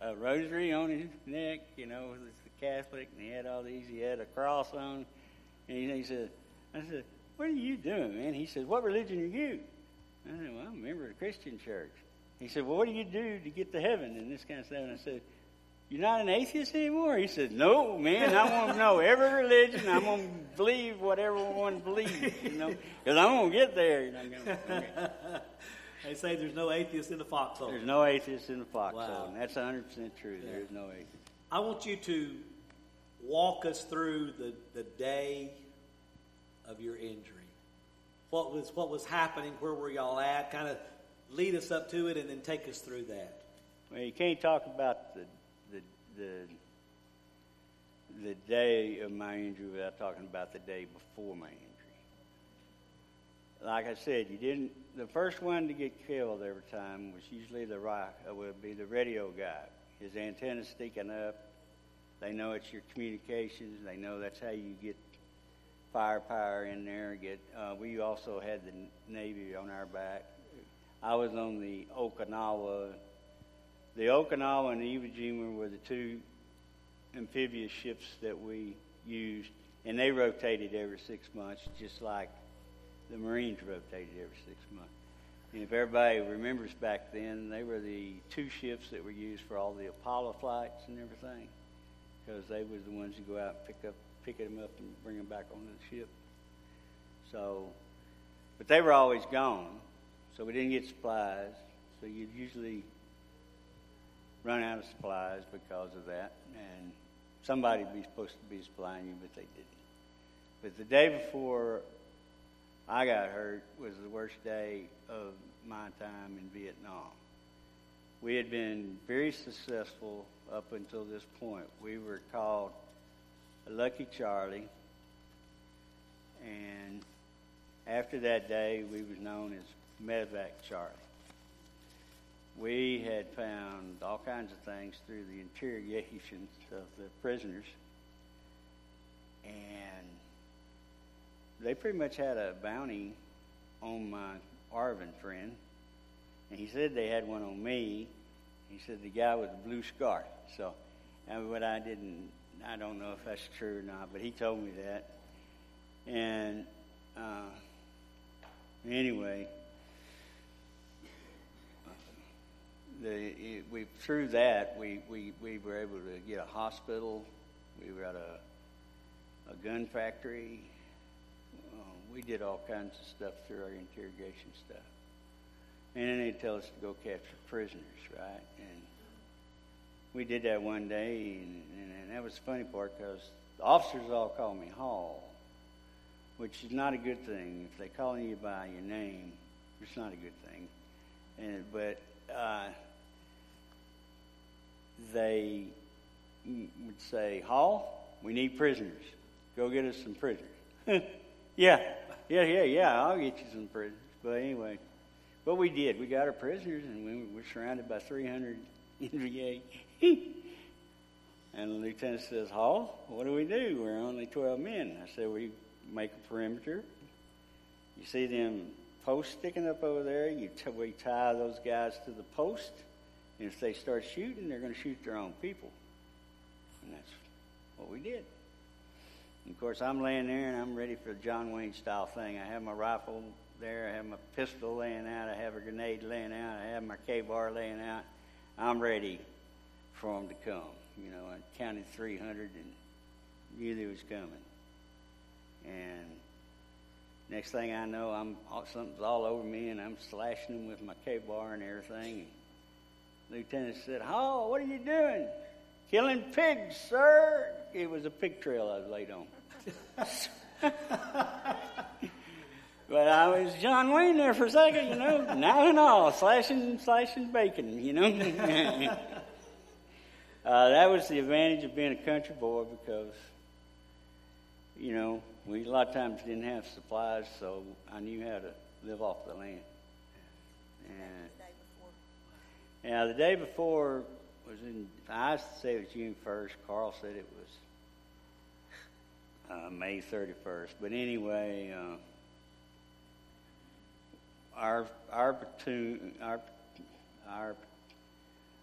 a rosary on his neck. You know, he's a Catholic, and he had all these. He had a cross on, and he, he said, "I said, what are you doing, man?" He said, "What religion are you?" I said, "Well, I'm a member of the Christian church." He said, "Well, what do you do to get to heaven?" And this kind of stuff. And I said, "You're not an atheist anymore?" He said, "No, man. I want to know every religion. I'm going to believe whatever one believes, you know, because I'm going to get there." You know, okay. They say there's no atheist in the foxhole. There's no atheist in the foxhole, Wow. and that's 100 percent true. There is no atheist. I want you to walk us through the, the day of your injury. What was what was happening? Where were y'all at? Kind of lead us up to it, and then take us through that. Well, you can't talk about the the the the day of my injury without talking about the day before my injury. Like I said, you didn't. The first one to get killed every time was usually the rock. uh, Would be the radio guy. His antenna's sticking up. They know it's your communications. They know that's how you get firepower in there. Get. Uh, we also had the Navy on our back. I was on the Okinawa the Okinawa and Iwo Jima were the two amphibious ships that we used, and they rotated every six months, just like the Marines rotated every six months. And if everybody remembers back then, they were the two ships that were used for all the Apollo flights and everything, because they were the ones who go out and pick up, pick them up and bring them back onto the ship. So, but they were always gone, so we didn't get supplies. So you'd usually run out of supplies because of that, and somebody would be supposed to be supplying you, but they didn't. But the day before I got hurt was the worst day of my time in Vietnam. We had been very successful up until this point. We were called Lucky Charlie, and after that day, we was known as Medevac Charlie we had found all kinds of things through the interrogations of the prisoners, and they pretty much had a bounty on my ARVN friend, and he said they had one on me. He said the guy with the blue scarf. So, what I didn't, I don't know if that's true or not, but he told me that. And uh, anyway, the, it, we through that we, we, we were able to get a hospital. We were at a, a gun factory. Uh, we did all kinds of stuff through our interrogation stuff. And then they'd tell us to go capture prisoners, right? And we did that one day, and, and, that was the funny part because the officers all called me Hall, which is not a good thing. If they call you by your name, it's not a good thing. And but uh, they would say, Hall, we need prisoners. Go get us some prisoners. yeah, yeah, yeah, yeah, I'll get you some prisoners. But anyway, but we did. We got our prisoners, and we were surrounded by 300 NVA. and the lieutenant says, Hall, what do we do? We're only 12 men. I said, we make a perimeter. You see them posts sticking up over there. You t- we tie those guys to the post. And if they start shooting, they're going to shoot their own people. And that's what we did. And of course, I'm laying there and I'm ready for the John Wayne style thing. I have my rifle there, I have my pistol laying out, I have a grenade laying out, I have my K bar laying out. I'm ready for them to come. You know, I counted 300 and knew they was coming. And next thing I know, I'm something's all over me, and I'm slashing them with my K bar and everything. And Lieutenant said, "Oh, what are you doing?" Killing pigs, sir. It was a pig trail I was laid on. but I was John Wayne there for a second, you know, now and all, slashing, slashing bacon, you know. uh, that was the advantage of being a country boy because, you know, we a lot of times didn't have supplies, so I knew how to live off the land. And yeah, the day before was in. I say it was June first. Carl said it was uh, May thirty first. But anyway, uh, our our platoon our our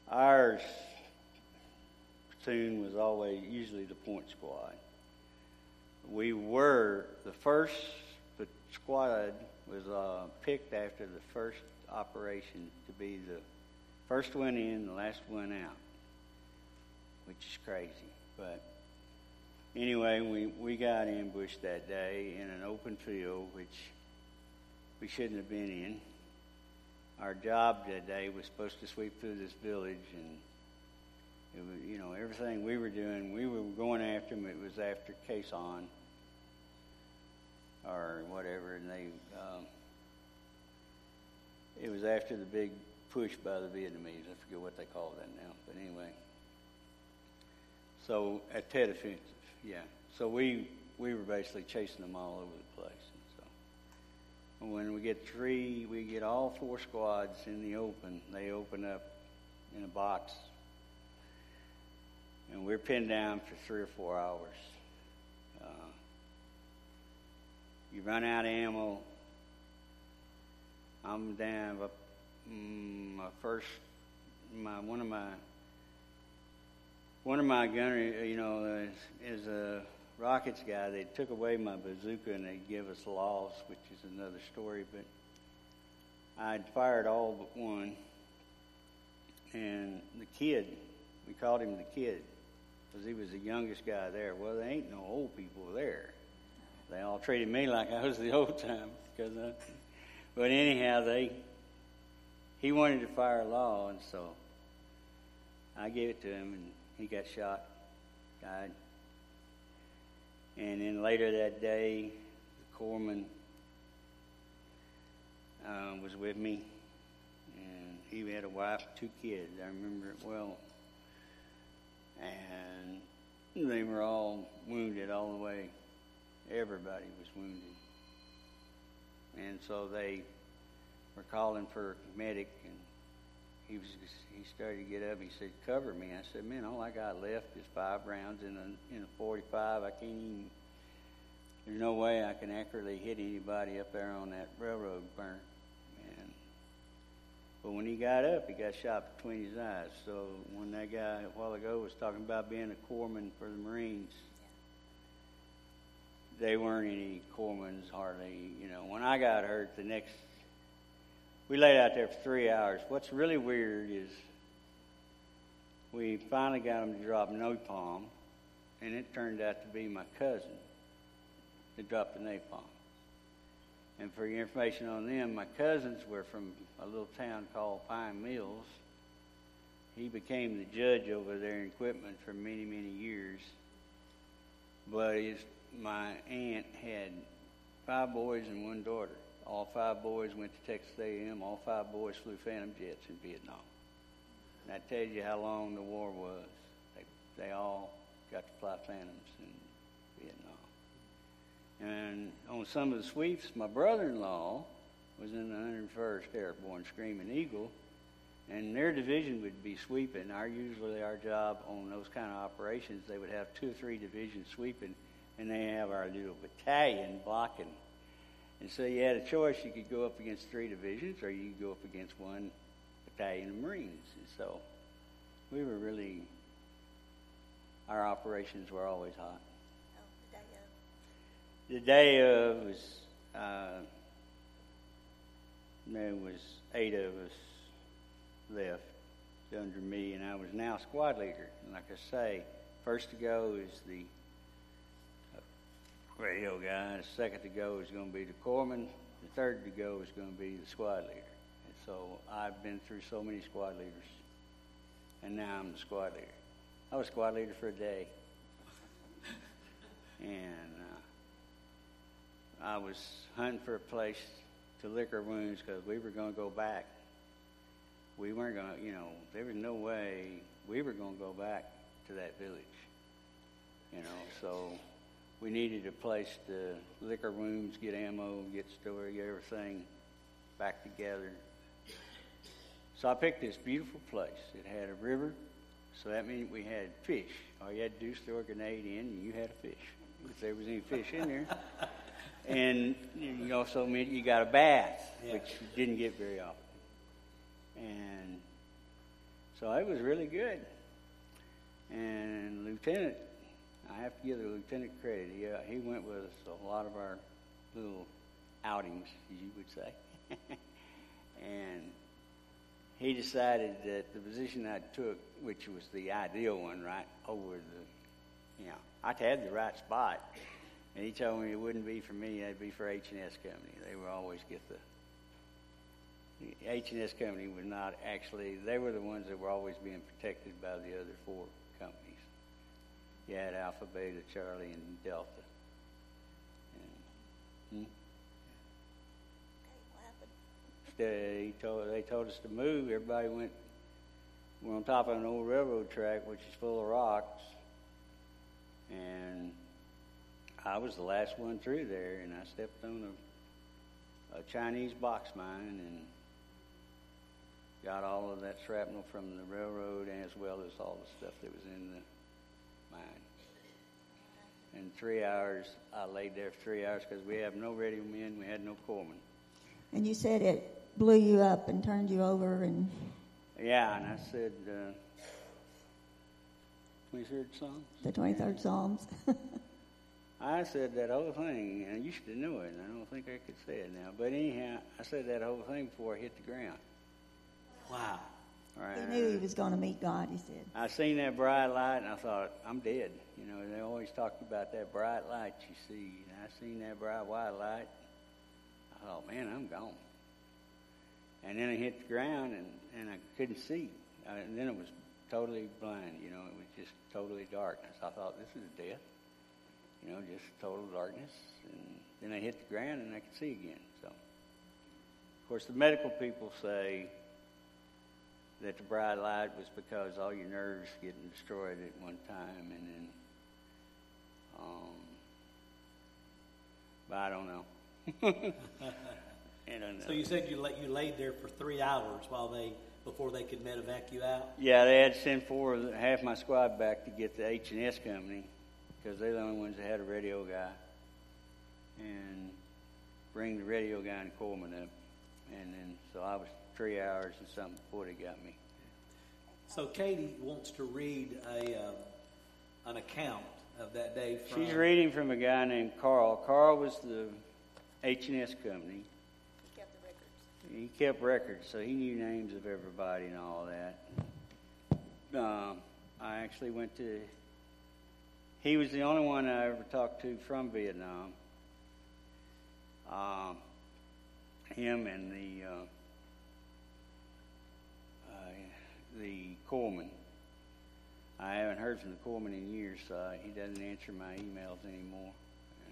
our platoon was always usually the point squad we were the first squad was uh, picked after the first operation to be the first one in, the last one out, which is crazy. But anyway, we, we got ambushed that day in an open field, which we shouldn't have been in. Our job that day was supposed to sweep through this village, and it was, you know, everything we were doing, we were going after them. It was after Khe Sanh or whatever, and they, um, it was after the big push by the Vietnamese. I forget what they call that now, but anyway. So at Tet Offensive, yeah. So we we were basically chasing them all over the place. And so when we get three, we get all four squads in the open. They open up in a box and we're pinned down for three or four hours. Uh, you run out of ammo. I'm down. Mm, my first, my one of my one of my gunner, you know, is, is a rockets guy. They took away my bazooka and they give us LAWs, which is another story. But I'd fired all but one, and the kid, we called him the kid because he was the youngest guy there. Well, there ain't no old people there. They all treated me like I was the old time. Cause I, but anyhow, they he wanted to fire law, and so I gave it to him, and he got shot, died. And then later that day, the corpsman uh, was with me, and he had a wife, two kids. I remember it well and they were all wounded all the way. Everybody was wounded. And so they were calling for a medic, and he was he started to get up. He said, "Cover me." I said, "Man, all I got left is five rounds in a in a 45. I can't even. There's no way I can accurately hit anybody up there on that railroad berm." But when he got up, he got shot between his eyes. So when that guy a while ago was talking about being a corpsman for the Marines, they weren't any corpsmen hardly. You know, when I got hurt, the next we laid out there for three hours. What's really weird is we finally got him to drop napalm, and it turned out to be my cousin that dropped the napalm. And for your information on them, my cousins were from a little town called Pine Mills. He became the judge over there in equipment for many, many years. But his, my aunt had five boys and one daughter. All five boys went to Texas A&M. All five boys flew Phantom jets in Vietnam. And that tells you how long the war was. They, they all got to fly Phantoms Vietnam. And on some of the sweeps, my brother-in-law was in the 101st Airborne Screaming Eagle, and their division would be sweeping. Our usually our job on those kind of operations, they would have two or three divisions sweeping, and they have our little battalion blocking. And so you had a choice: you could go up against three divisions, or you could go up against one battalion of Marines. And so we were really our operations were always hot. The day of was uh, there was eight of us left under me, and I was now squad leader. And like I say, first to go is the radio guy. The second to go is going to be the corpsman. The third to go is going to be the squad leader. And so I've been through so many squad leaders, and now I'm the squad leader. I was squad leader for a day, and I was hunting for a place to lick our wounds because we were going to go back. We weren't going to, you know, there was no way we were going to go back to that village. You know, so we needed a place to lick our wounds, get ammo, get story, get everything back together. So I picked this beautiful place. It had a river, so that meant we had fish. All you had to do was throw a grenade in, and you had a fish. If there was any fish in there. and you also meant you got a bath, Yeah. which you didn't get very often. And so it was really good. And Lieutenant, I have to give the lieutenant credit. He, uh, he went with us a lot of our little outings, as you would say. and he decided that the position I took, which was the ideal one, right over the, you know, I had the right spot. And he told me it wouldn't be for me; it'd be for H and S Company. They would always get the. H and S Company was not actually; they were the ones that were always being protected by the other four companies. You had Alpha, Beta, Charlie, and Delta. And, hmm? They told they told us to move. Everybody went. We're on top of an old railroad track, which is full of rocks, and I was the last one through there, and I stepped on a, a Chinese box mine and got all of that shrapnel from the railroad, as well as all the stuff that was in the mine. In three hours, I laid there for three hours because we have no radio men, we had no corpsmen. And you said it blew you up and turned you over, and Yeah, and I said, uh, 23rd Psalm? the 23rd Psalms. I said that whole thing, and I used to know it, and I don't think I could say it now. But anyhow, I said that whole thing before I hit the ground. Wow. Right. he knew he was going to meet God, he said. I seen that bright light, and I thought, I'm dead. You know, they always talk about that bright light you see. And I seen that bright white light. I thought, man, I'm gone. And then I hit the ground, and, and I couldn't see. Uh, and then it was totally blind. You know, it was just totally darkness. I thought, this is death. You know, just total darkness. And then I hit the ground, and I could see again. So, of course, the medical people say that the bright light was because all your nerves getting destroyed at one time, and then, um, but I don't know. I don't know. So you said you la- you laid there for three hours while they before they could medevac you out. Yeah, they had to send four half my squad back to get the H and S company because they're the only ones that had a radio guy, and bring the radio guy and Coleman up, and then so I was three hours and something before they got me. So Katie wants to read a uh, an account of that day from. She's reading from a guy named Carl. Carl was the H and S company. He kept the records. He kept records, so he knew names of everybody and all that. Um, I actually went to. He was the only one I ever talked to from Vietnam. Um, him and the uh, uh, the corpsman. I haven't heard from the corpsman in years, he doesn't answer my emails anymore.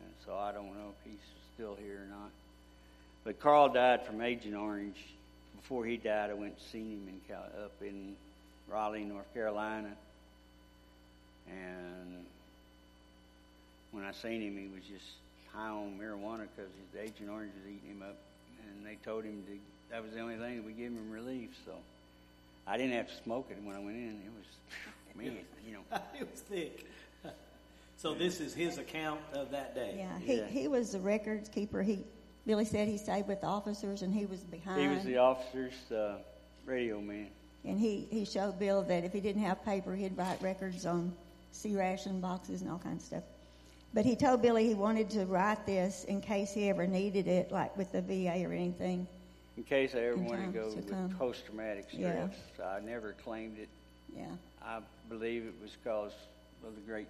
And so I don't know if he's still here or not. But Carl died from Agent Orange. Before he died, I went to see him in Cal- up in Raleigh, North Carolina. And when I seen him, he was just high on marijuana because his Agent Orange was eating him up. and they told him to, that was the only thing that would give him relief. So I didn't have to smoke it when I went in. It was, man, you know. it was thick. So this is his account of that day. Yeah, he, Yeah. he was the records keeper. He Billy said he stayed with the officers and he was behind. He was the officer's uh, radio man. and he, he showed Bill that if he didn't have paper, he'd write records on C ration boxes and all kinds of stuff. But he told Billy he wanted to write this in case he ever needed it, like with the VA or anything. In case I ever wanted to go to with post-traumatic Yeah. stress, So I never claimed it. Yeah, I believe it was because of the great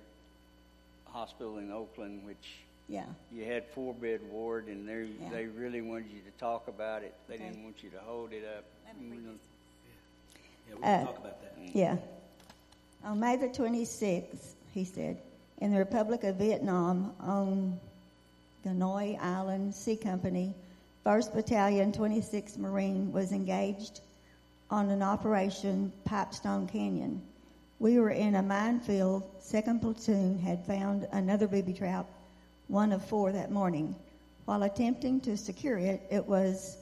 hospital in Oakland, which yeah, you had four bed ward, and they Yeah. they really wanted you to talk about it. They Okay. didn't want you to hold it up. Let me read You know, Yeah, we can Uh, talk about that. yeah. On May the 26th, he said, in the Republic of Vietnam on Go Noi Island C Company, 1st Battalion, 26th Marine was engaged on an operation Pipestone Canyon. We were in a minefield. Second platoon had found another booby trap, one of four that morning. While attempting to secure it, it was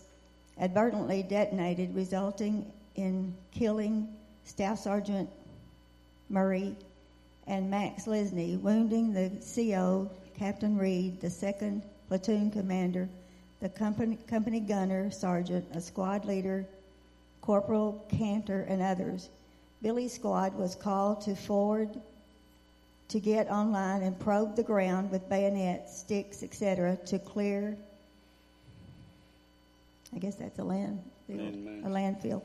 advertently detonated, resulting in killing Staff Sergeant Murray and Mac Lindsay, wounding the CO, Captain Reed, the second platoon commander, the company, company gunner, sergeant, a squad leader, Corporal Cantor, and others. Billy's squad was called to forward to get online and probe the ground with bayonets, sticks, etc., to clear. I guess that's a. Landmine. A landfill.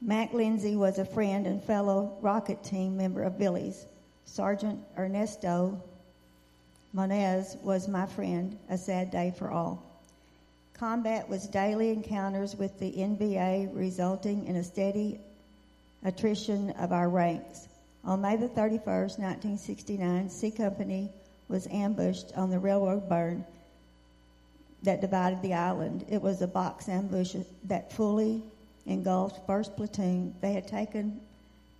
Mac Lindsay was a friend and fellow rocket team member of Billy's. Sergeant Ernesto Monez was my friend, a sad day for all. Combat was daily encounters with the NVA, resulting in a steady attrition of our ranks. On May the 31st, 1969, C Company was ambushed on the railroad berm that divided the island. It was a box ambush that fully engulfed 1st Platoon. They had taken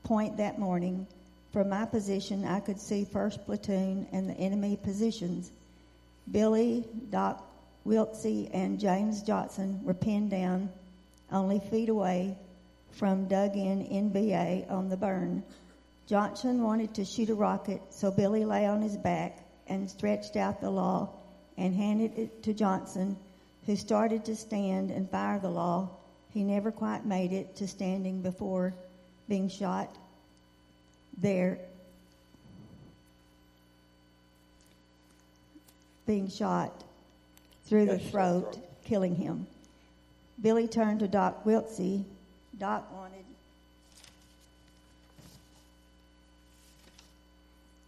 point that morning. From my position, I could see 1st Platoon and the enemy positions. Billy, Doc Wiltsey, and James Johnson were pinned down only feet away from dug in NVA on the berm. Johnson wanted to shoot a rocket, so Billy lay on his back and stretched out the law and handed it to Johnson, who started to stand and fire the law. He never quite made it to standing before being shot there. Being shot through the Got shot in the throat, throat. killing him. Billy turned to Doc Wiltsey. Doc wanted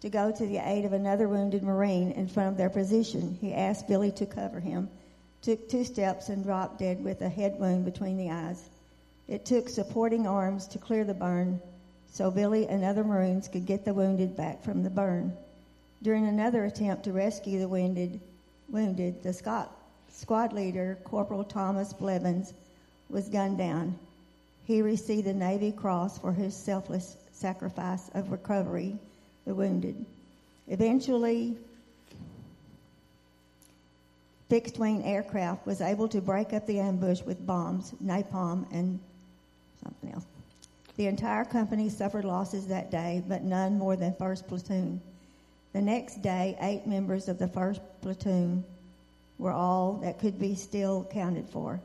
to go to the aid of another wounded Marine in front of their position. He asked Billy to cover him, took two steps, and dropped dead with a head wound between the eyes. It took supporting arms to clear the berm so Billy and other Marines could get the wounded back from the berm. During another attempt to rescue the wounded, wounded the Scot, squad leader, Corporal Thomas Blevins, was gunned down. He received the Navy Cross for his selfless sacrifice of recovery the wounded. Eventually, fixed wing aircraft was able to break up the ambush with bombs, napalm, and something else. The entire company suffered losses that day, but none more than 1st Platoon. The next day, eight members of the 1st Platoon were all that could be still counted for.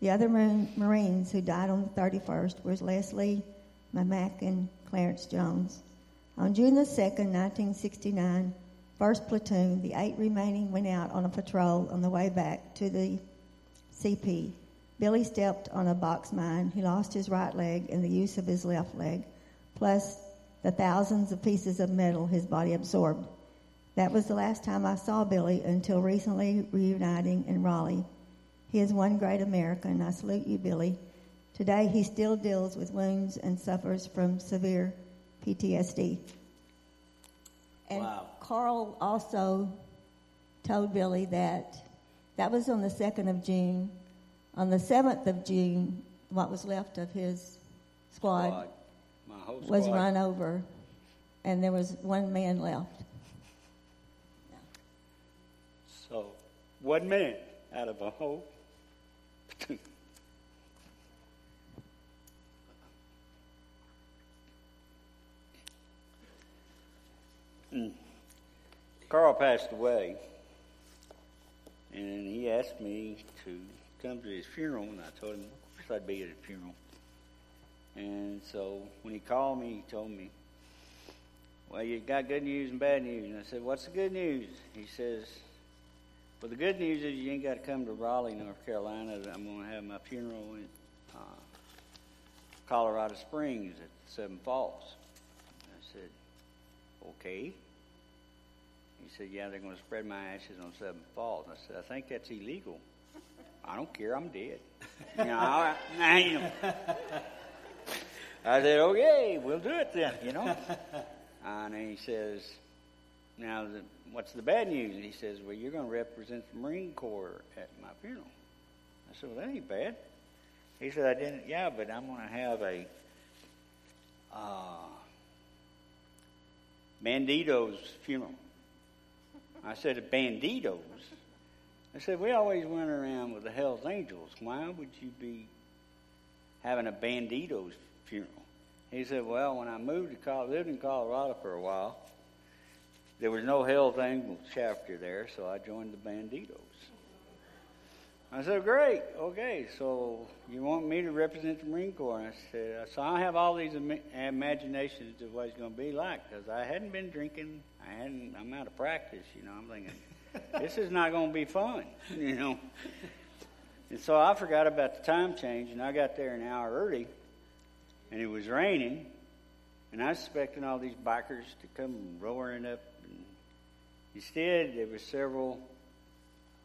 The other Marine- Marines who died on the 31st was Leslie Mamack and Clarence Jones. On June the 2nd, 1969, 1st Platoon, the eight remaining went out on a patrol on the way back to the CP. Billy stepped on a box mine. He lost his right leg and the use of his left leg, plus the thousands of pieces of metal his body absorbed. That was the last time I saw Billy until recently reuniting in Raleigh. He is one great American. I salute you, Billy. Today he still deals with wounds and suffers from severe PTSD. And Wow. Carl also told Billy that that was on the 2nd of June. On the 7th of June, what was left of his squad, squad. was squad. run over, and there was one man left. So, one man out of a whole. Hmm. Carl passed away, and he asked me to come to his funeral, and I told him, of course I'd be at his funeral. And so when he called me, he told me, well, you got good news and bad news. And I said, what's the good news? He says, well, the good news is you ain't got to come to Raleigh, North Carolina. I'm going to have my funeral in uh, Colorado Springs at Seven Falls. I said, okay. He said, yeah, they're going to spread my ashes on Seven Falls. I said, I think that's illegal. I don't care. I'm dead. you know, I, I. I said, okay, we'll do it then, you know. and he says, now, the, what's the bad news? He says, well, you're going to represent the Marine Corps at my funeral. I said, well, that ain't bad. He said, I didn't, yeah, but I'm going to have a uh, Bandito's funeral. I said, Banditos? I said, we always went around with the Hells Angels. Why would you be having a Bandito's funeral? He said, well, when I moved to Colorado, lived in Colorado for a while, there was no Hells Angels chapter there, so I joined the Banditos. I said, great, okay, so you want me to represent the Marine Corps? And I said, so I have all these Im- imaginations of what it's going to be like because I hadn't been drinking. I hadn't, I'm out of practice, you know. I'm thinking, this is not going to be fun, you know. And so I forgot about the time change, and I got there an hour early, and it was raining, and I was expecting all these bikers to come roaring up. And instead, there were several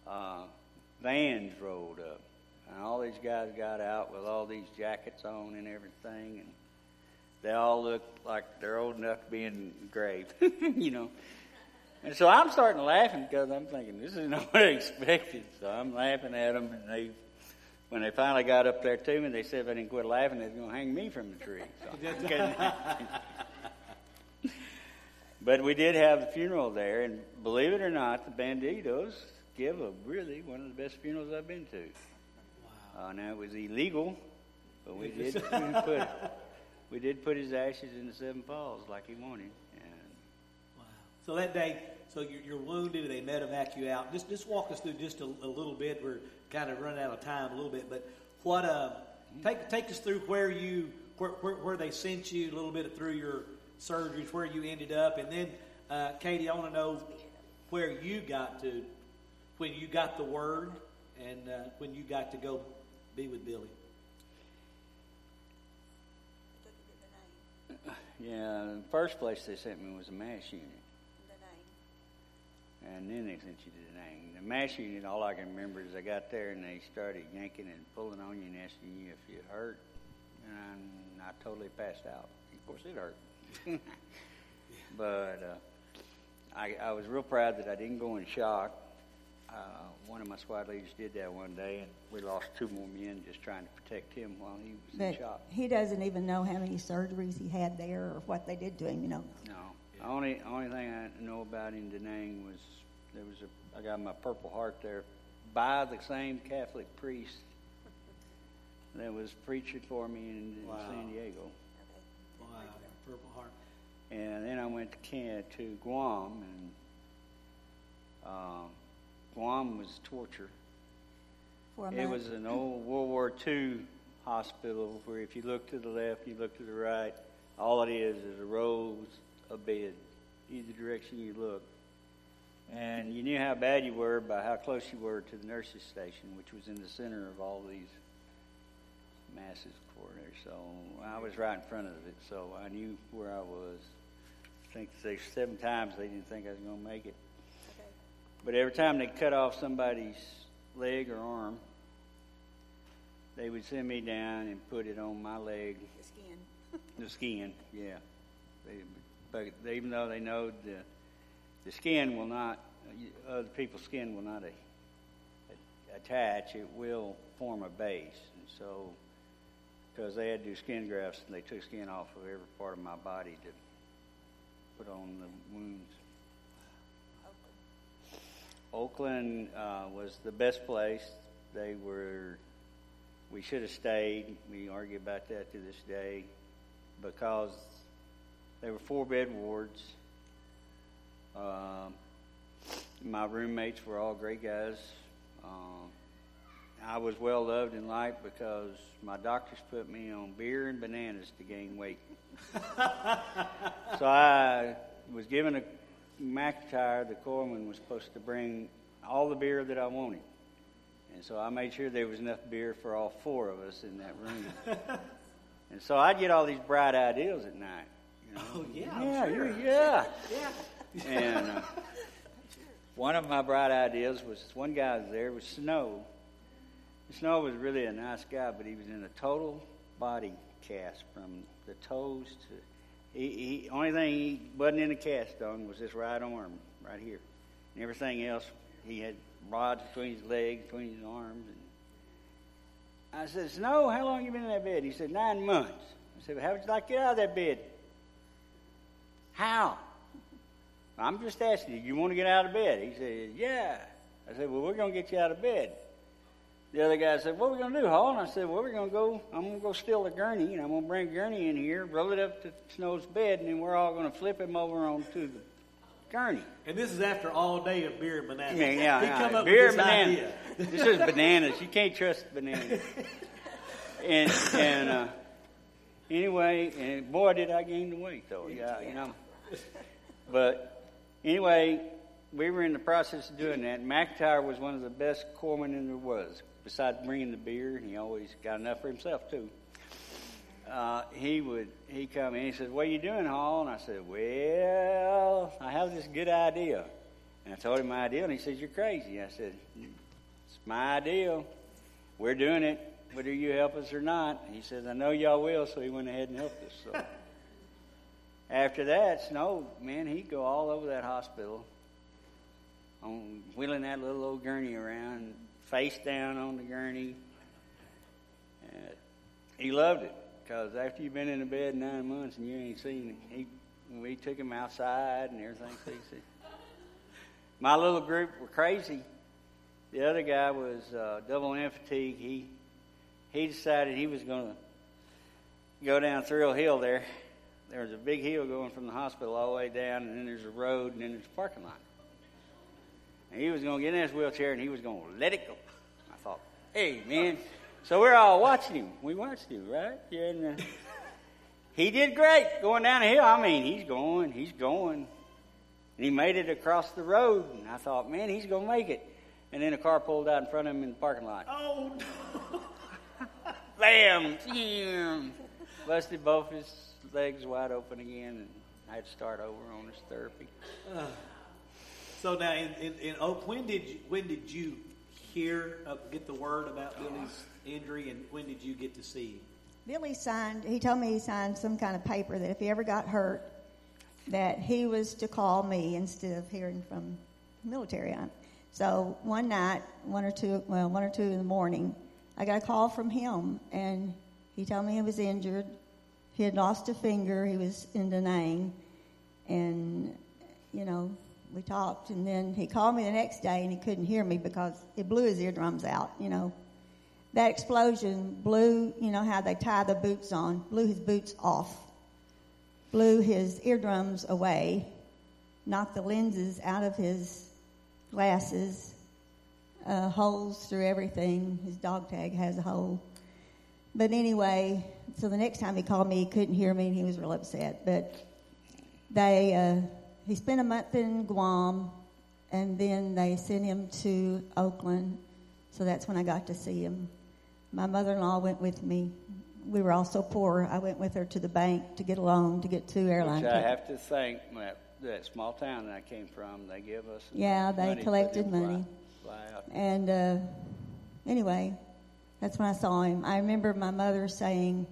uh, vans rolled up, and all these guys got out with all these jackets on and everything, and they all looked like they're old enough to be in the grave, you know. And so I'm starting laughing because I'm thinking this is not what I expected. So I'm laughing at them, and they, when they finally got up there to me, they said if I didn't quit laughing, they was going to hang me from the tree. So but we did have the funeral there, and believe it or not, the Banditos give a really one of the best funerals I've been to. Wow. Uh, now it was illegal, but we did put we did put his ashes in the Seven Falls like he wanted. So that day, so you're, you're wounded. They medevac you out. Just just walk us through just a, a, little bit. We're kind of running out of time a little bit, but what uh, take take us through where you where, where, where they sent you a little bit through your surgeries, where you ended up, and then uh, Katie, I want to know where you got to when you got the word and uh, when you got to go be with Billy. Yeah, the first place they sent me was a mass unit. And then they sent you to the name. The mass unit, all I can remember is I got there and they started yanking and pulling on you and asking you if you hurt. And I totally passed out. Of course, it hurt. but uh, I, I was real proud that I didn't go in shock. Uh, one of my squad leaders did that one day, and we lost two more men just trying to protect him while he was but in shock. He doesn't even know how many surgeries he had there or what they did to him, you know. No. The only only thing I know about in Da Nang was there was a I got my Purple Heart there by the same Catholic priest that was preaching for me in, in wow. San Diego. Wow, Purple Heart. And then I went to Kenya, to Guam, and uh, Guam was torture. it was an old World War II hospital where if you look to the left, you look to the right, all it is is a rows of bed, either direction you look. And you knew how bad you were by how close you were to the nurses' station, which was in the center of all these masses coordinator. So I was right in front of it, so I knew where I was. I think they seven times they didn't think I was going to make it. Okay. But every time they cut off somebody's leg or arm, they would send me down and put it on my leg. The skin. the skin, yeah. They, but even though they know the the skin will not, other people's skin will not a, a, attach. It will form a base, and so because they had to do skin grafts and they took skin off of every part of my body to put on the wounds. Oakland uh, was the best place. They were. We should have stayed. We argue about that to this day because they were four bed wards. Um, my roommates were all great guys. Um, I was well loved and liked because my doctors put me on beer and bananas to gain weight. so I was given a McIntyre, the corpsman was supposed to bring all the beer that I wanted. And so I made sure there was enough beer for all four of us in that room. and so I'd get all these bright ideas at night. You know? Oh, yeah, yeah, sure. you- yeah. Yeah. And uh, one of my bright ideas was this one guy was there was Snow. Snow was really a nice guy, but he was in a total body cast from the toes to. He, he only thing he wasn't in a cast on was his right arm, right here, and everything else he had rods between his legs, between his arms. And I said, Snow, how long you been in that bed? He said, nine months. I said, well, how would you like to get out of that bed? How? I'm just asking you, you want to get out of bed? He said, Yeah. I said, Well, we're going to get you out of bed. The other guy said, What are we going to do, Hall? And I said, Well, we're going to go, I'm going to go steal a gurney, and I'm going to bring Gurney in here, roll it up to Snow's bed, and then we're all going to flip him over onto the gurney. And this is after all day of beer and bananas. mean, yeah, he yeah, come up beer with and this bananas. idea. this is bananas. You can't trust bananas. and and uh, anyway, and boy, did I gain the weight though. Yeah, you know. But anyway, we were in the process of doing that. McIntyre was one of the best corpsmen in there was. Besides bringing the beer, and he always got enough for himself too. Uh, he would he come in. He said, "What are you doing, Hall?" And I said, "Well, I have this good idea." And I told him my idea, and he says, "You're crazy." I said, "It's my idea. We're doing it, whether you help us or not." And he says, "I know y'all will," so he went ahead and helped us. So after that, Snow, man, he'd go all over that hospital, on wheeling that little old gurney around, face down on the gurney. And he loved it because after you've been in the bed nine months and you ain't seen him, he we took him outside and everything. So my little group were crazy. The other guy was uh, double M fatigue. He he decided he was going to go down Thrill Hill there. There was a big hill going from the hospital all the way down, and then there's a road, and then there's a parking lot. And he was going to get in his wheelchair, and he was going to let it go. I thought, hey, man. So we're all watching him. We watched him, right? Yeah, and, uh, he did great going down the hill. I mean, he's going, he's going. And he made it across the road, and I thought, man, he's going to make it. And then a car pulled out in front of him in the parking lot. Oh, Bam! Bam! Busted both his legs wide open again, and I had to start over on his therapy. so now in, in, in Oak, when did you, when did you hear uh, get the word about Billy's injury, and when did you get to see him? Billy signed, he told me he signed some kind of paper that if he ever got hurt, that he was to call me instead of hearing from the military on. So one night, one or two, well, one or two in the morning, I got a call from him, and he told me he was injured. He had lost a finger. He was in Da Nang, and you know, we talked, and then he called me the next day, and he couldn't hear me because it blew his eardrums out. You know, that explosion blew, you know how they tie the boots on, blew his boots off, blew his eardrums away, knocked the lenses out of his glasses, uh, holes through everything. His dog tag has a hole. But anyway, so the next time he called me, he couldn't hear me and he was real upset. But they, uh, he spent a month in Guam and then they sent him to Oakland. So that's when I got to see him. My mother in law went with me. We were all so poor. I went with her to the bank to get a loan to get two airline Which I have to thank that, that small town that I came from. They give us Yeah, they collected money. And uh, anyway, that's when I saw him. I remember my mother saying,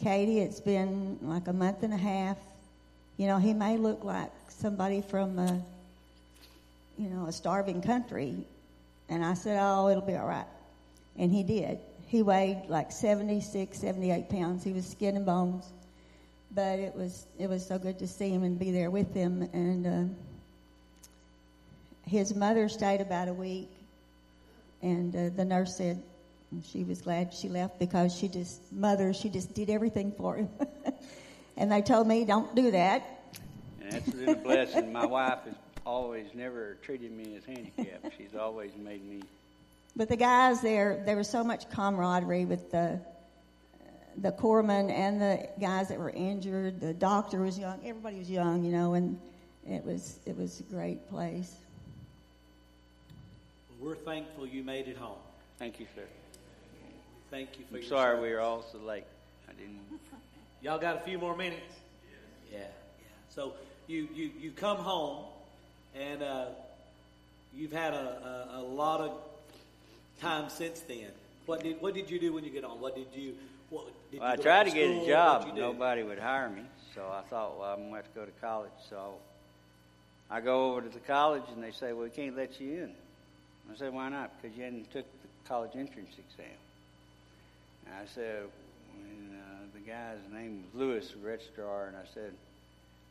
Katie, it's been like a month and a half. You know, he may look like somebody from a, you know, a starving country. And I said, oh, it'll be all right. And he did. He weighed like 76, 78 pounds. He was skin and bones. But it was it was so good to see him and be there with him. And uh, his mother stayed about a week, and uh, the nurse said she was glad she left because she just mother she just did everything for him. and they told me don't do that. And that's been a blessing. My wife has always never treated me as handicapped. She's always made me. But the guys there, there was so much camaraderie with the the corpsmen and the guys that were injured. The doctor was young. Everybody was young, you know, and it was it was a great place. Well, we're thankful you made it home. Thank you, sir. Thank you for I'm your sorry service. we were all so late. I didn't. Y'all got a few more minutes? Yeah, yeah. So you, you, you come home, and uh, you've had a, a, a lot of time since then. What did what did you do when you get on? What did you? What, did Well, you I go tried to to get a job. What'd you do? Nobody would hire me, so I thought, well, I'm going to have to go to college. So I go over to the college, and they say, well, we can't let you in. I said, why not? Because you hadn't took the college entrance exam. And I said, and, uh, the guy's name was Lewis, the registrar, and I said,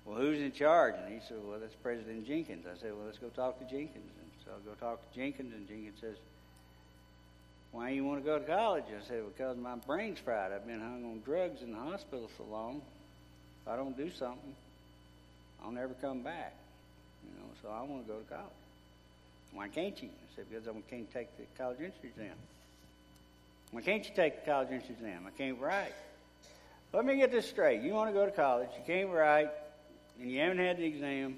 well, who's in charge? And he said, well, that's President Jenkins. I said, well, let's go talk to Jenkins. And so I go talk to Jenkins, and Jenkins says, why you want to go to college? I said, because my brain's fried. I've been hung on drugs in the hospital so long. If I don't do something, I'll never come back. You know, so I want to go to college. Why can't you? I said, because I can't take the college entrance exam. Why can't you take the college entrance exam? I can't write. Let me get this straight. You want to go to college, you can't write, and you haven't had the exam.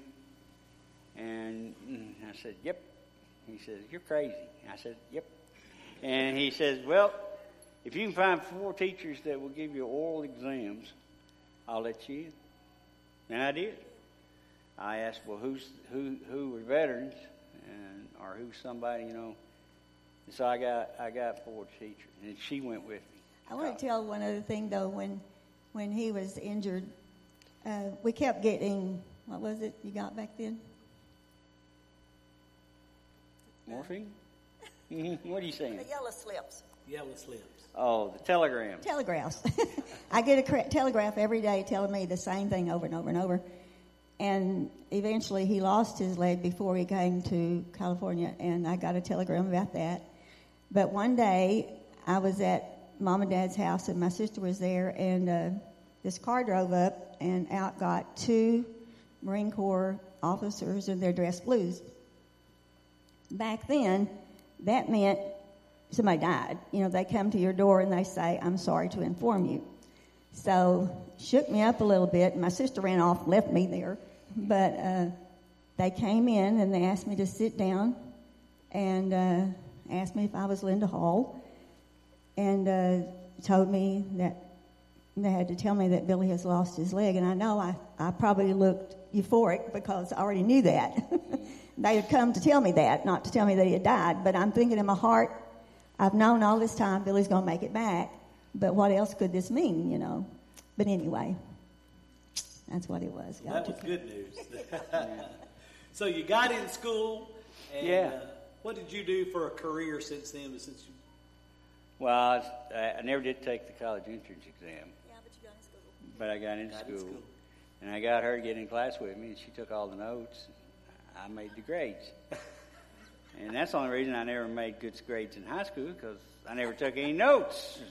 And mm, I said, yep. He says, you're crazy. I said, yep. And he says, Well, if you can find four teachers that will give you oral exams, I'll let you in. And I did. I asked, Well, who's, who, who were veterans or who's somebody, you know? And so I got, I got four teachers, and she went with me. I want to tell one other thing though. When when he was injured, uh, we kept getting what was it you got back then? Morphine? Mhm. what are you saying? The yellow slips. Yellow slips. Oh, the telegram. Telegraphs. I get a telegraph every day telling me the same thing over and over and over. And eventually he lost his leg before he came to California, and I got a telegram about that. But one day I was at mom and dad's house, and my sister was there, and uh, this car drove up, and out got two Marine Corps officers in their dress blues. Back then, that meant somebody died. You know, they come to your door and they say, I'm sorry to inform you. So, shook me up a little bit. And my sister ran off and left me there. But uh, they came in and they asked me to sit down and uh, asked me if I was Linda Hall and uh, told me that they had to tell me that Billy has lost his leg. And I know I, I probably looked euphoric because I already knew that. they had come to tell me that, not to tell me that he had died. But I'm thinking in my heart, I've known all this time Billy's going to make it back. But what else could this mean, you know? But anyway, that's what it was. Well, God that was took- good news. so you got in school, and Yeah. uh, what did you do for a career since then? Since you, Well, I, was- I I never did take the college entrance exam. Yeah, but you got in school. But I got into Got in school, school. and I got her to get in class with me, and she took all the notes. I made the grades, and that's the only reason I never made good grades in high school because I never took any notes.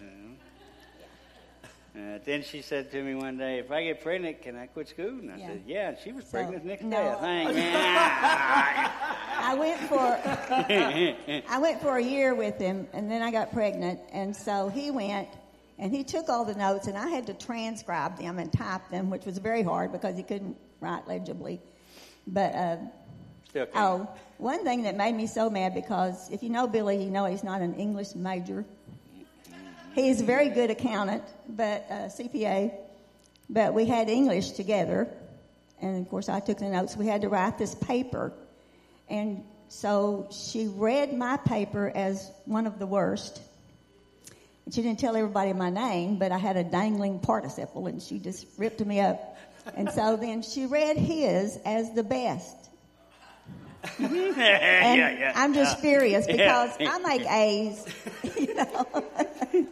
Uh, then she said to me one day, "If I get pregnant, can I quit school?" And I Yeah. said, "Yeah." And she was So, pregnant the next no. day. I think. I went for I went for a year with him, and then I got pregnant, and so he went and he took all the notes, and I had to transcribe them and type them, which was very hard because he couldn't write legibly. But uh, Still can't. oh, one thing that made me so mad because if you know Billy, you know he's not an English major. He's a very good accountant, but uh, CPA. But we had English together, and of course I took the notes. We had to write this paper, and so she read my paper as one of the worst. And she didn't tell everybody my name, but I had a dangling participle, and she just ripped me up. And so then she read his as the best. And yeah, yeah. I'm just furious because I make A's, you know.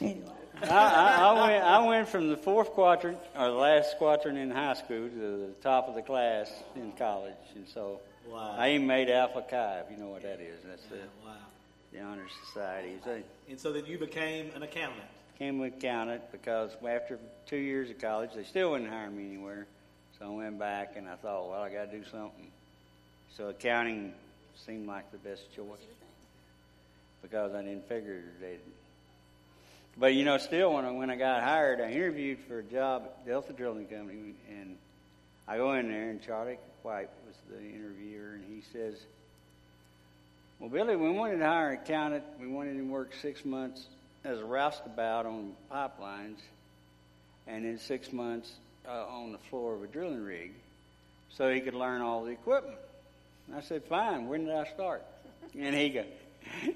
Anyway. I, I, I, went, I went from the fourth quadrant, or the last quadrant in high school, to the top of the class in college. And so Wow. I even made Alpha Chi, if you know what that is. That's the, wow. the honor society. So And so then you became an accountant. became an accountant because after two years of college, they still wouldn't hire me anywhere. So I went back and I thought, well, I got to do something. So accounting seemed like the best choice because I didn't figure that. But you know, still when I, when I got hired, I interviewed for a job at Delta Drilling Company, and I go in there, and Charlie White was the interviewer, and he says, "Well, Billy, we wanted to hire an accountant. We wanted him to work six months as a roustabout on pipelines, and then six months uh, on the floor of a drilling rig, so he could learn all the equipment." And I said, "Fine. When did I start?" And he goes.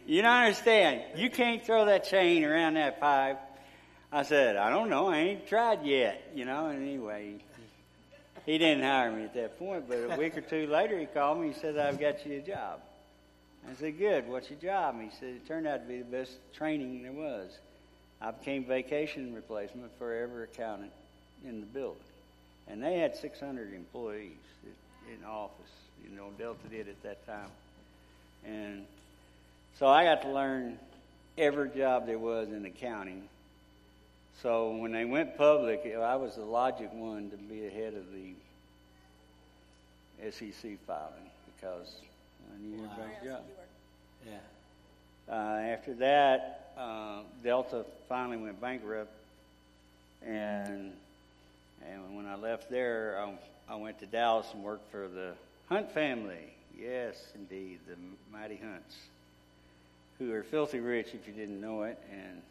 You don't understand. You can't throw that chain around that pipe. I said, I don't know. I ain't tried yet. You know, and anyway, he didn't hire me at that point. But a week or two later, he called me. He said, I've got you a job. I said, Good. What's your job? And he said, It turned out to be the best training there was. I became vacation replacement for every accountant in the building. And they had 600 employees in office. You know, Delta did at that time. And so I got to learn every job there was in accounting. So when they went public, I was the logic one to be ahead of the SEC filing because I knew wow. everybody's job. Yeah. Uh, after that, uh, Delta finally went bankrupt, and and when I left there, I, I went to Dallas and worked for the Hunt family. Yes, indeed, the mighty Hunts who are filthy rich if you didn't know it. And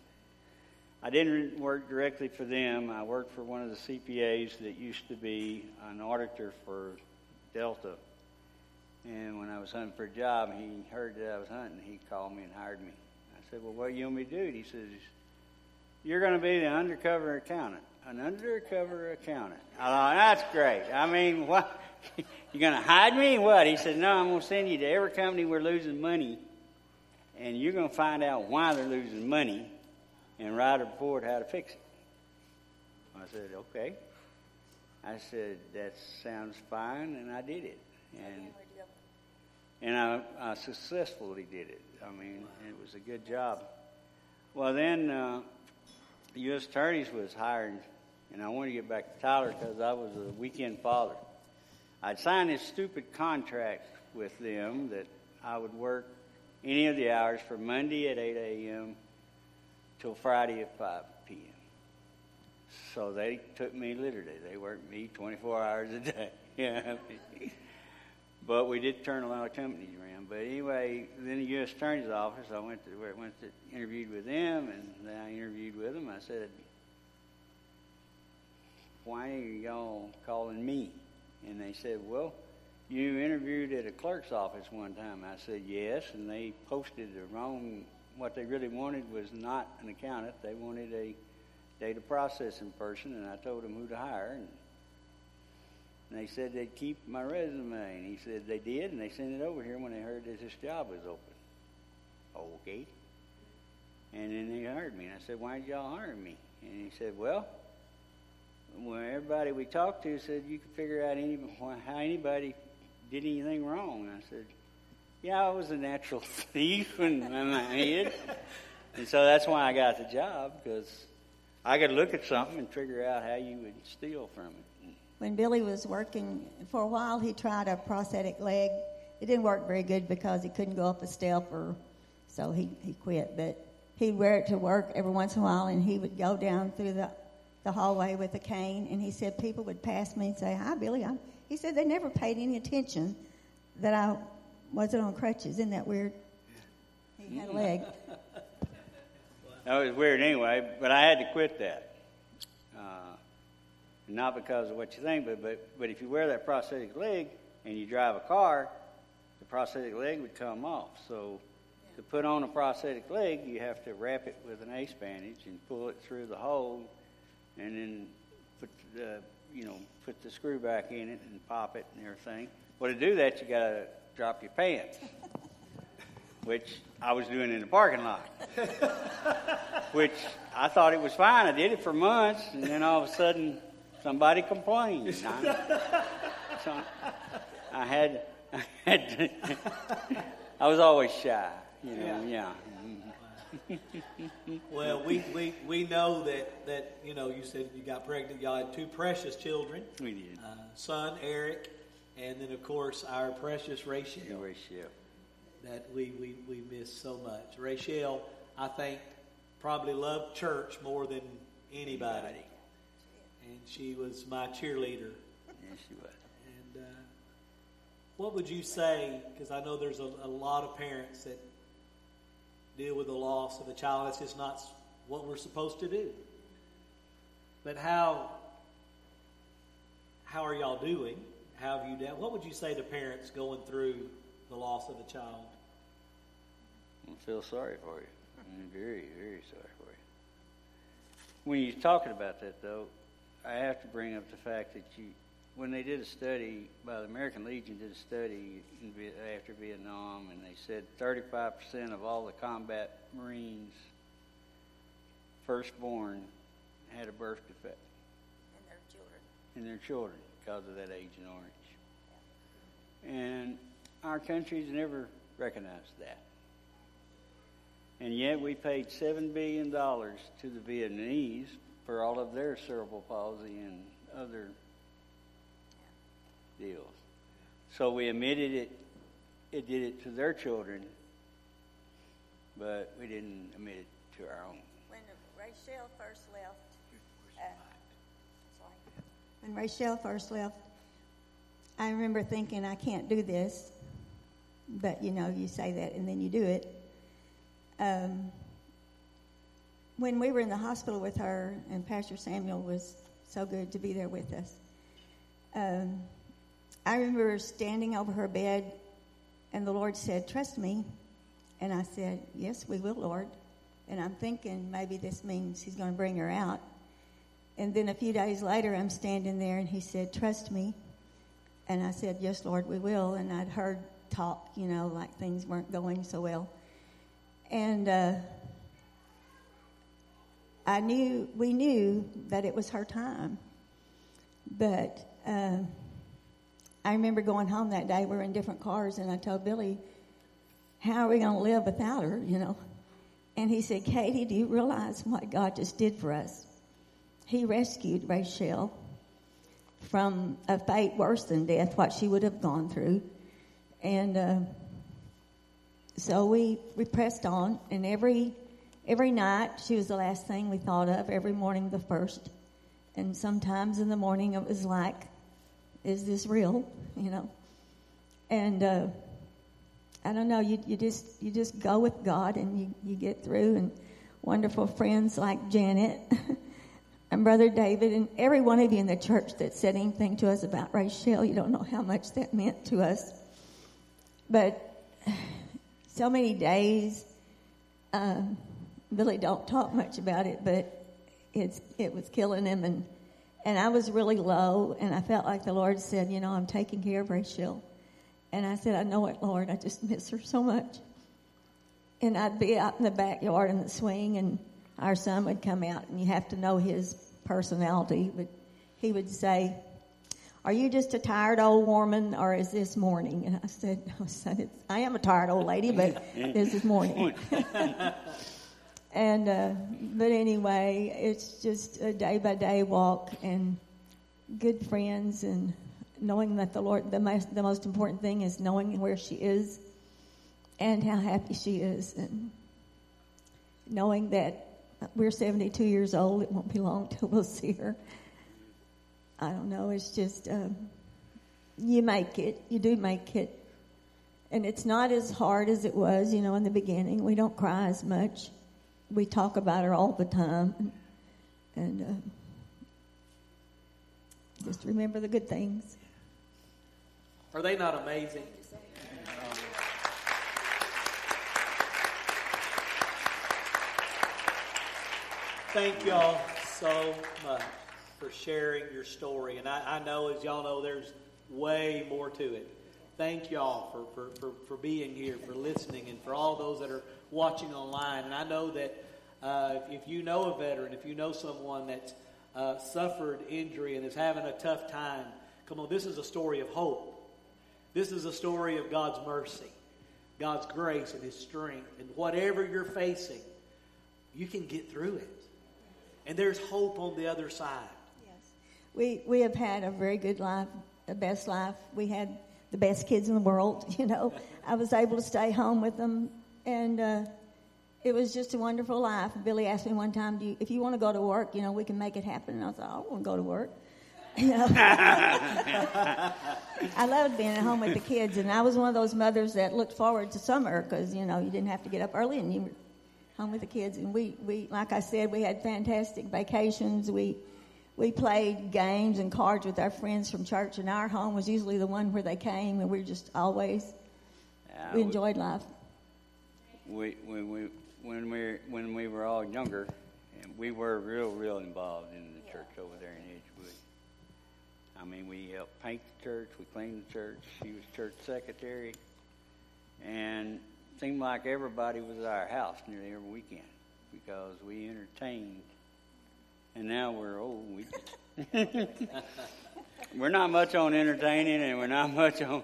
I didn't work directly for them. I worked for one of the CPAs that used to be an auditor for Delta. And when I was hunting for a job, he heard that I was hunting. He called me and hired me. I said, Well, what do you want me to do? He says, You're going to be the undercover accountant. An undercover accountant. I thought, That's great. I mean, what? You're going to hide me? What? He said, No, I'm going to send you to every company we're losing money and you're going to find out why they're losing money and write a report how to fix it. I said, okay. I said, that sounds fine, and I did it. And, and I, I successfully did it. I mean, it was a good job. Well, then uh, the U.S. Attorney's was hired, and I wanted to get back to Tyler because I was a weekend father. I'd signed this stupid contract with them that I would work any of the hours from Monday at 8 a.m. till Friday at 5 p.m. So they took me literally. They worked me 24 hours a day. yeah. but we did turn a lot of companies around. But anyway, then the U.S. Attorney's Office, I went to where I went to interviewed with them, and then I interviewed with them. I said, "Why are y'all calling me?" And they said, "Well." You interviewed at a clerk's office one time. I said yes, and they posted the wrong. What they really wanted was not an accountant. They wanted a data processing person, and I told them who to hire. And, and they said they'd keep my resume, and he said they did, and they sent it over here when they heard that this job was open. Okay. And then they hired me, and I said, "Why did y'all hire me?" And he said, "Well." Well, everybody we talked to said you could figure out any, how anybody did anything wrong? I said, Yeah, I was a natural thief in my head. And so that's why I got the job, because I could look at something and figure out how you would steal from it. When Billy was working, for a while he tried a prosthetic leg. It didn't work very good because he couldn't go up a step, or so he, he quit. But he'd wear it to work every once in a while, and he would go down through the, the hallway with a cane. And he said people would pass me and say, Hi, Billy, I'm he said they never paid any attention that I wasn't on crutches. Isn't that weird? He had a leg. that was weird anyway, but I had to quit that. Uh, not because of what you think, but, but, but if you wear that prosthetic leg and you drive a car, the prosthetic leg would come off. So to put on a prosthetic leg, you have to wrap it with an ace bandage and pull it through the hole and then put the you know, put the screw back in it and pop it and everything. Well, to do that, you got to drop your pants, which I was doing in the parking lot. which I thought it was fine. I did it for months, and then all of a sudden, somebody complained. I, so I had, I had, to, I was always shy, you know. Yeah. yeah mm-hmm. well, we, we, we know that, that, you know, you said you got pregnant. Y'all had two precious children. We did. Uh, son, Eric, And then, of course, our precious Rachel. Rachel. That we, we, we miss so much. Rachel, I think, probably loved church more than anybody. And she was my cheerleader. Yes, she was. And uh, what would you say? Because I know there's a, a lot of parents that deal with the loss of a child. It's just not what we're supposed to do. But how how are y'all doing? How have you done? What would you say to parents going through the loss of a child? I feel sorry for you. I'm very, very sorry for you. When you're talking about that, though, I have to bring up the fact that you, when they did a study, by the American Legion did a study in, after Vietnam, and they said 35% of all the combat Marines firstborn had a birth defect. And their children. And their children because of that Agent Orange. And our country's never recognized that. And yet we paid $7 billion to the Vietnamese for all of their cerebral palsy and other deals. So we admitted it, it did it to their children, but we didn't admit it to our own. When Rachel first left, uh. When Rachel first left, I remember thinking, I can't do this. But, you know, you say that and then you do it. Um, when we were in the hospital with her, and Pastor Samuel was so good to be there with us, um, I remember standing over her bed, and the Lord said, Trust me. And I said, Yes, we will, Lord. And I'm thinking maybe this means He's going to bring her out. And then a few days later, I'm standing there, and He said, Trust me. And I said, Yes, Lord, we will. And I'd heard talk, you know, like things weren't going so well. And uh, I knew, we knew that it was her time. But uh, I remember going home that day. We were in different cars, and I told Billy, How are we going to live without her, you know? And he said, Katie, do you realize what God just did for us? He rescued Rachel from a fate worse than death, what she would have gone through. And uh, so we, we pressed on, and every, every night she was the last thing we thought of, every morning the first. And sometimes in the morning it was like, is this real? You know? And uh, I don't know, you, you, just, you just go with God and you, you get through, and wonderful friends like Janet. and Brother David, and every one of you in the church that said anything to us about Rachel, you don't know how much that meant to us. But so many days, um, Billy don't talk much about it, but it's it was killing him, and and I was really low, and I felt like the Lord said, you know, I'm taking care of Rachel, and I said, I know it, Lord, I just miss her so much. And I'd be out in the backyard in the swing, and our son would come out, and you have to know his personality, but he would say, are you just a tired old woman or is this morning? And I said, I, said, I am a tired old lady, but this is morning. and, uh, but anyway, it's just a day by day walk and good friends and knowing that the Lord, the most, the most important thing is knowing where she is and how happy she is and knowing that we're 72 years old. It won't be long till we'll see her. I don't know. It's just um, you make it. You do make it, and it's not as hard as it was. You know, in the beginning, we don't cry as much. We talk about her all the time, and, uh, just remember the good things. Are they not amazing? Thank y'all so much for sharing your story. And I, I, know, as y'all know, there's way more to it. Thank y'all for, for, for, for being here, for listening, and for all those that are watching online. And I know that uh, if, you know a veteran, if you know someone that's uh, suffered injury and is having a tough time, come on, this is a story of hope. This is a story of God's mercy, God's grace, and His strength. And whatever you're facing, you can get through it. And there's hope on the other side. Yes. We, we have had a very good life the best life. We had the best kids in the world. You know, I was able to stay home with them, and uh, it was just a wonderful life. Billy asked me one time, Do you, "If you want to go to work, you know, we can make it happen." And I thought, "I want to go to work." You know? I loved being at home with the kids, and I was one of those mothers that looked forward to summer because you know you didn't have to get up early and you were home with the kids. And we, we, like I said, we had fantastic vacations. We we played games and cards with our friends from church, and our home was usually the one where they came, and we were just always Uh, we enjoyed life. We, when we when we when we were all younger, and we were real real involved in the church over there in Edgewood. I mean, we helped paint the church, we cleaned the church. She was church secretary, and seemed like everybody was at our house nearly every weekend because we entertained. And now we're old. We we're not much on entertaining, and we're not much on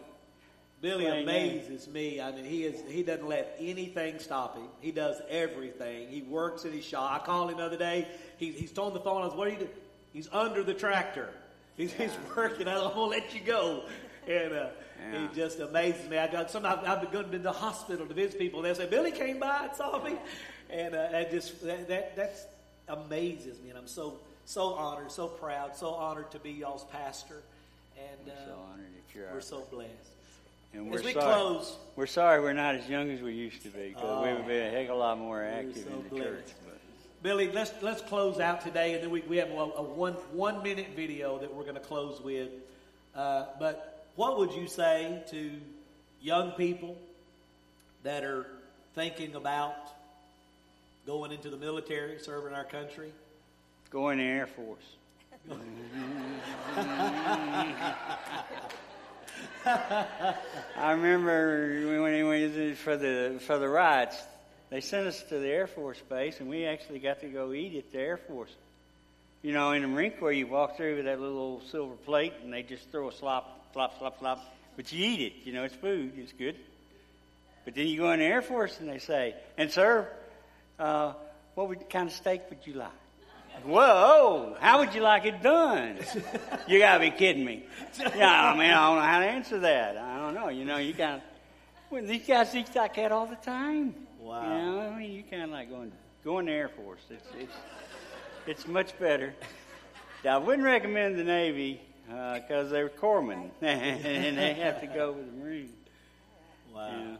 Billy amazes me. I mean, he is he doesn't let anything stop him. He does everything. He works at his shop. I called him the other day. He, he's on the phone. I was, what are you doing? He's under the tractor. He's, he's working. I don't want to let you go. And uh, Yeah. he just amazes me. I got sometimes I've been to the hospital to visit people. They'll say, Billy came by and saw me, and uh, that just that, that that's amazes me. And I'm so so honored, so proud, so honored to be y'all's pastor. And We're so uh, honored that you're we're so blessed. And As we're we sorry. close- We're sorry we're not as young as we used to be because we Oh. would be a heck of a lot more active so in the blessed. church. But Billy, let's let's close out today, and then we, we have a, a one one minute video that we're going to close with. Uh, but what would you say to young people that are thinking about going into the military, serving our country? Going in the Air Force. I remember when we was for the for the riots, they sent us to the Air Force base, and we actually got to go eat at the Air Force. You know, in the Marine Corps, you walk through with that little silver plate, and they just throw a slop, slop, slop, slop. But you eat it. You know, it's food. It's good. But then you go in the Air Force, and they say, "And sir, uh, what kind of steak would you like?" Whoa! How would you like it done? You gotta be kidding me. Yeah, I mean, I don't know how to answer that. I don't know. You know, you kind of. Well, these guys eat like that all the time. Wow. You know, I mean, you kind of like going go in the Air Force. It's it's it's much better. Now, I wouldn't recommend the Navy uh, because they're corpsmen and they have to go with the Marines. Wow. Yeah.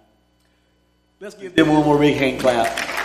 Let's give them one more big hand clap.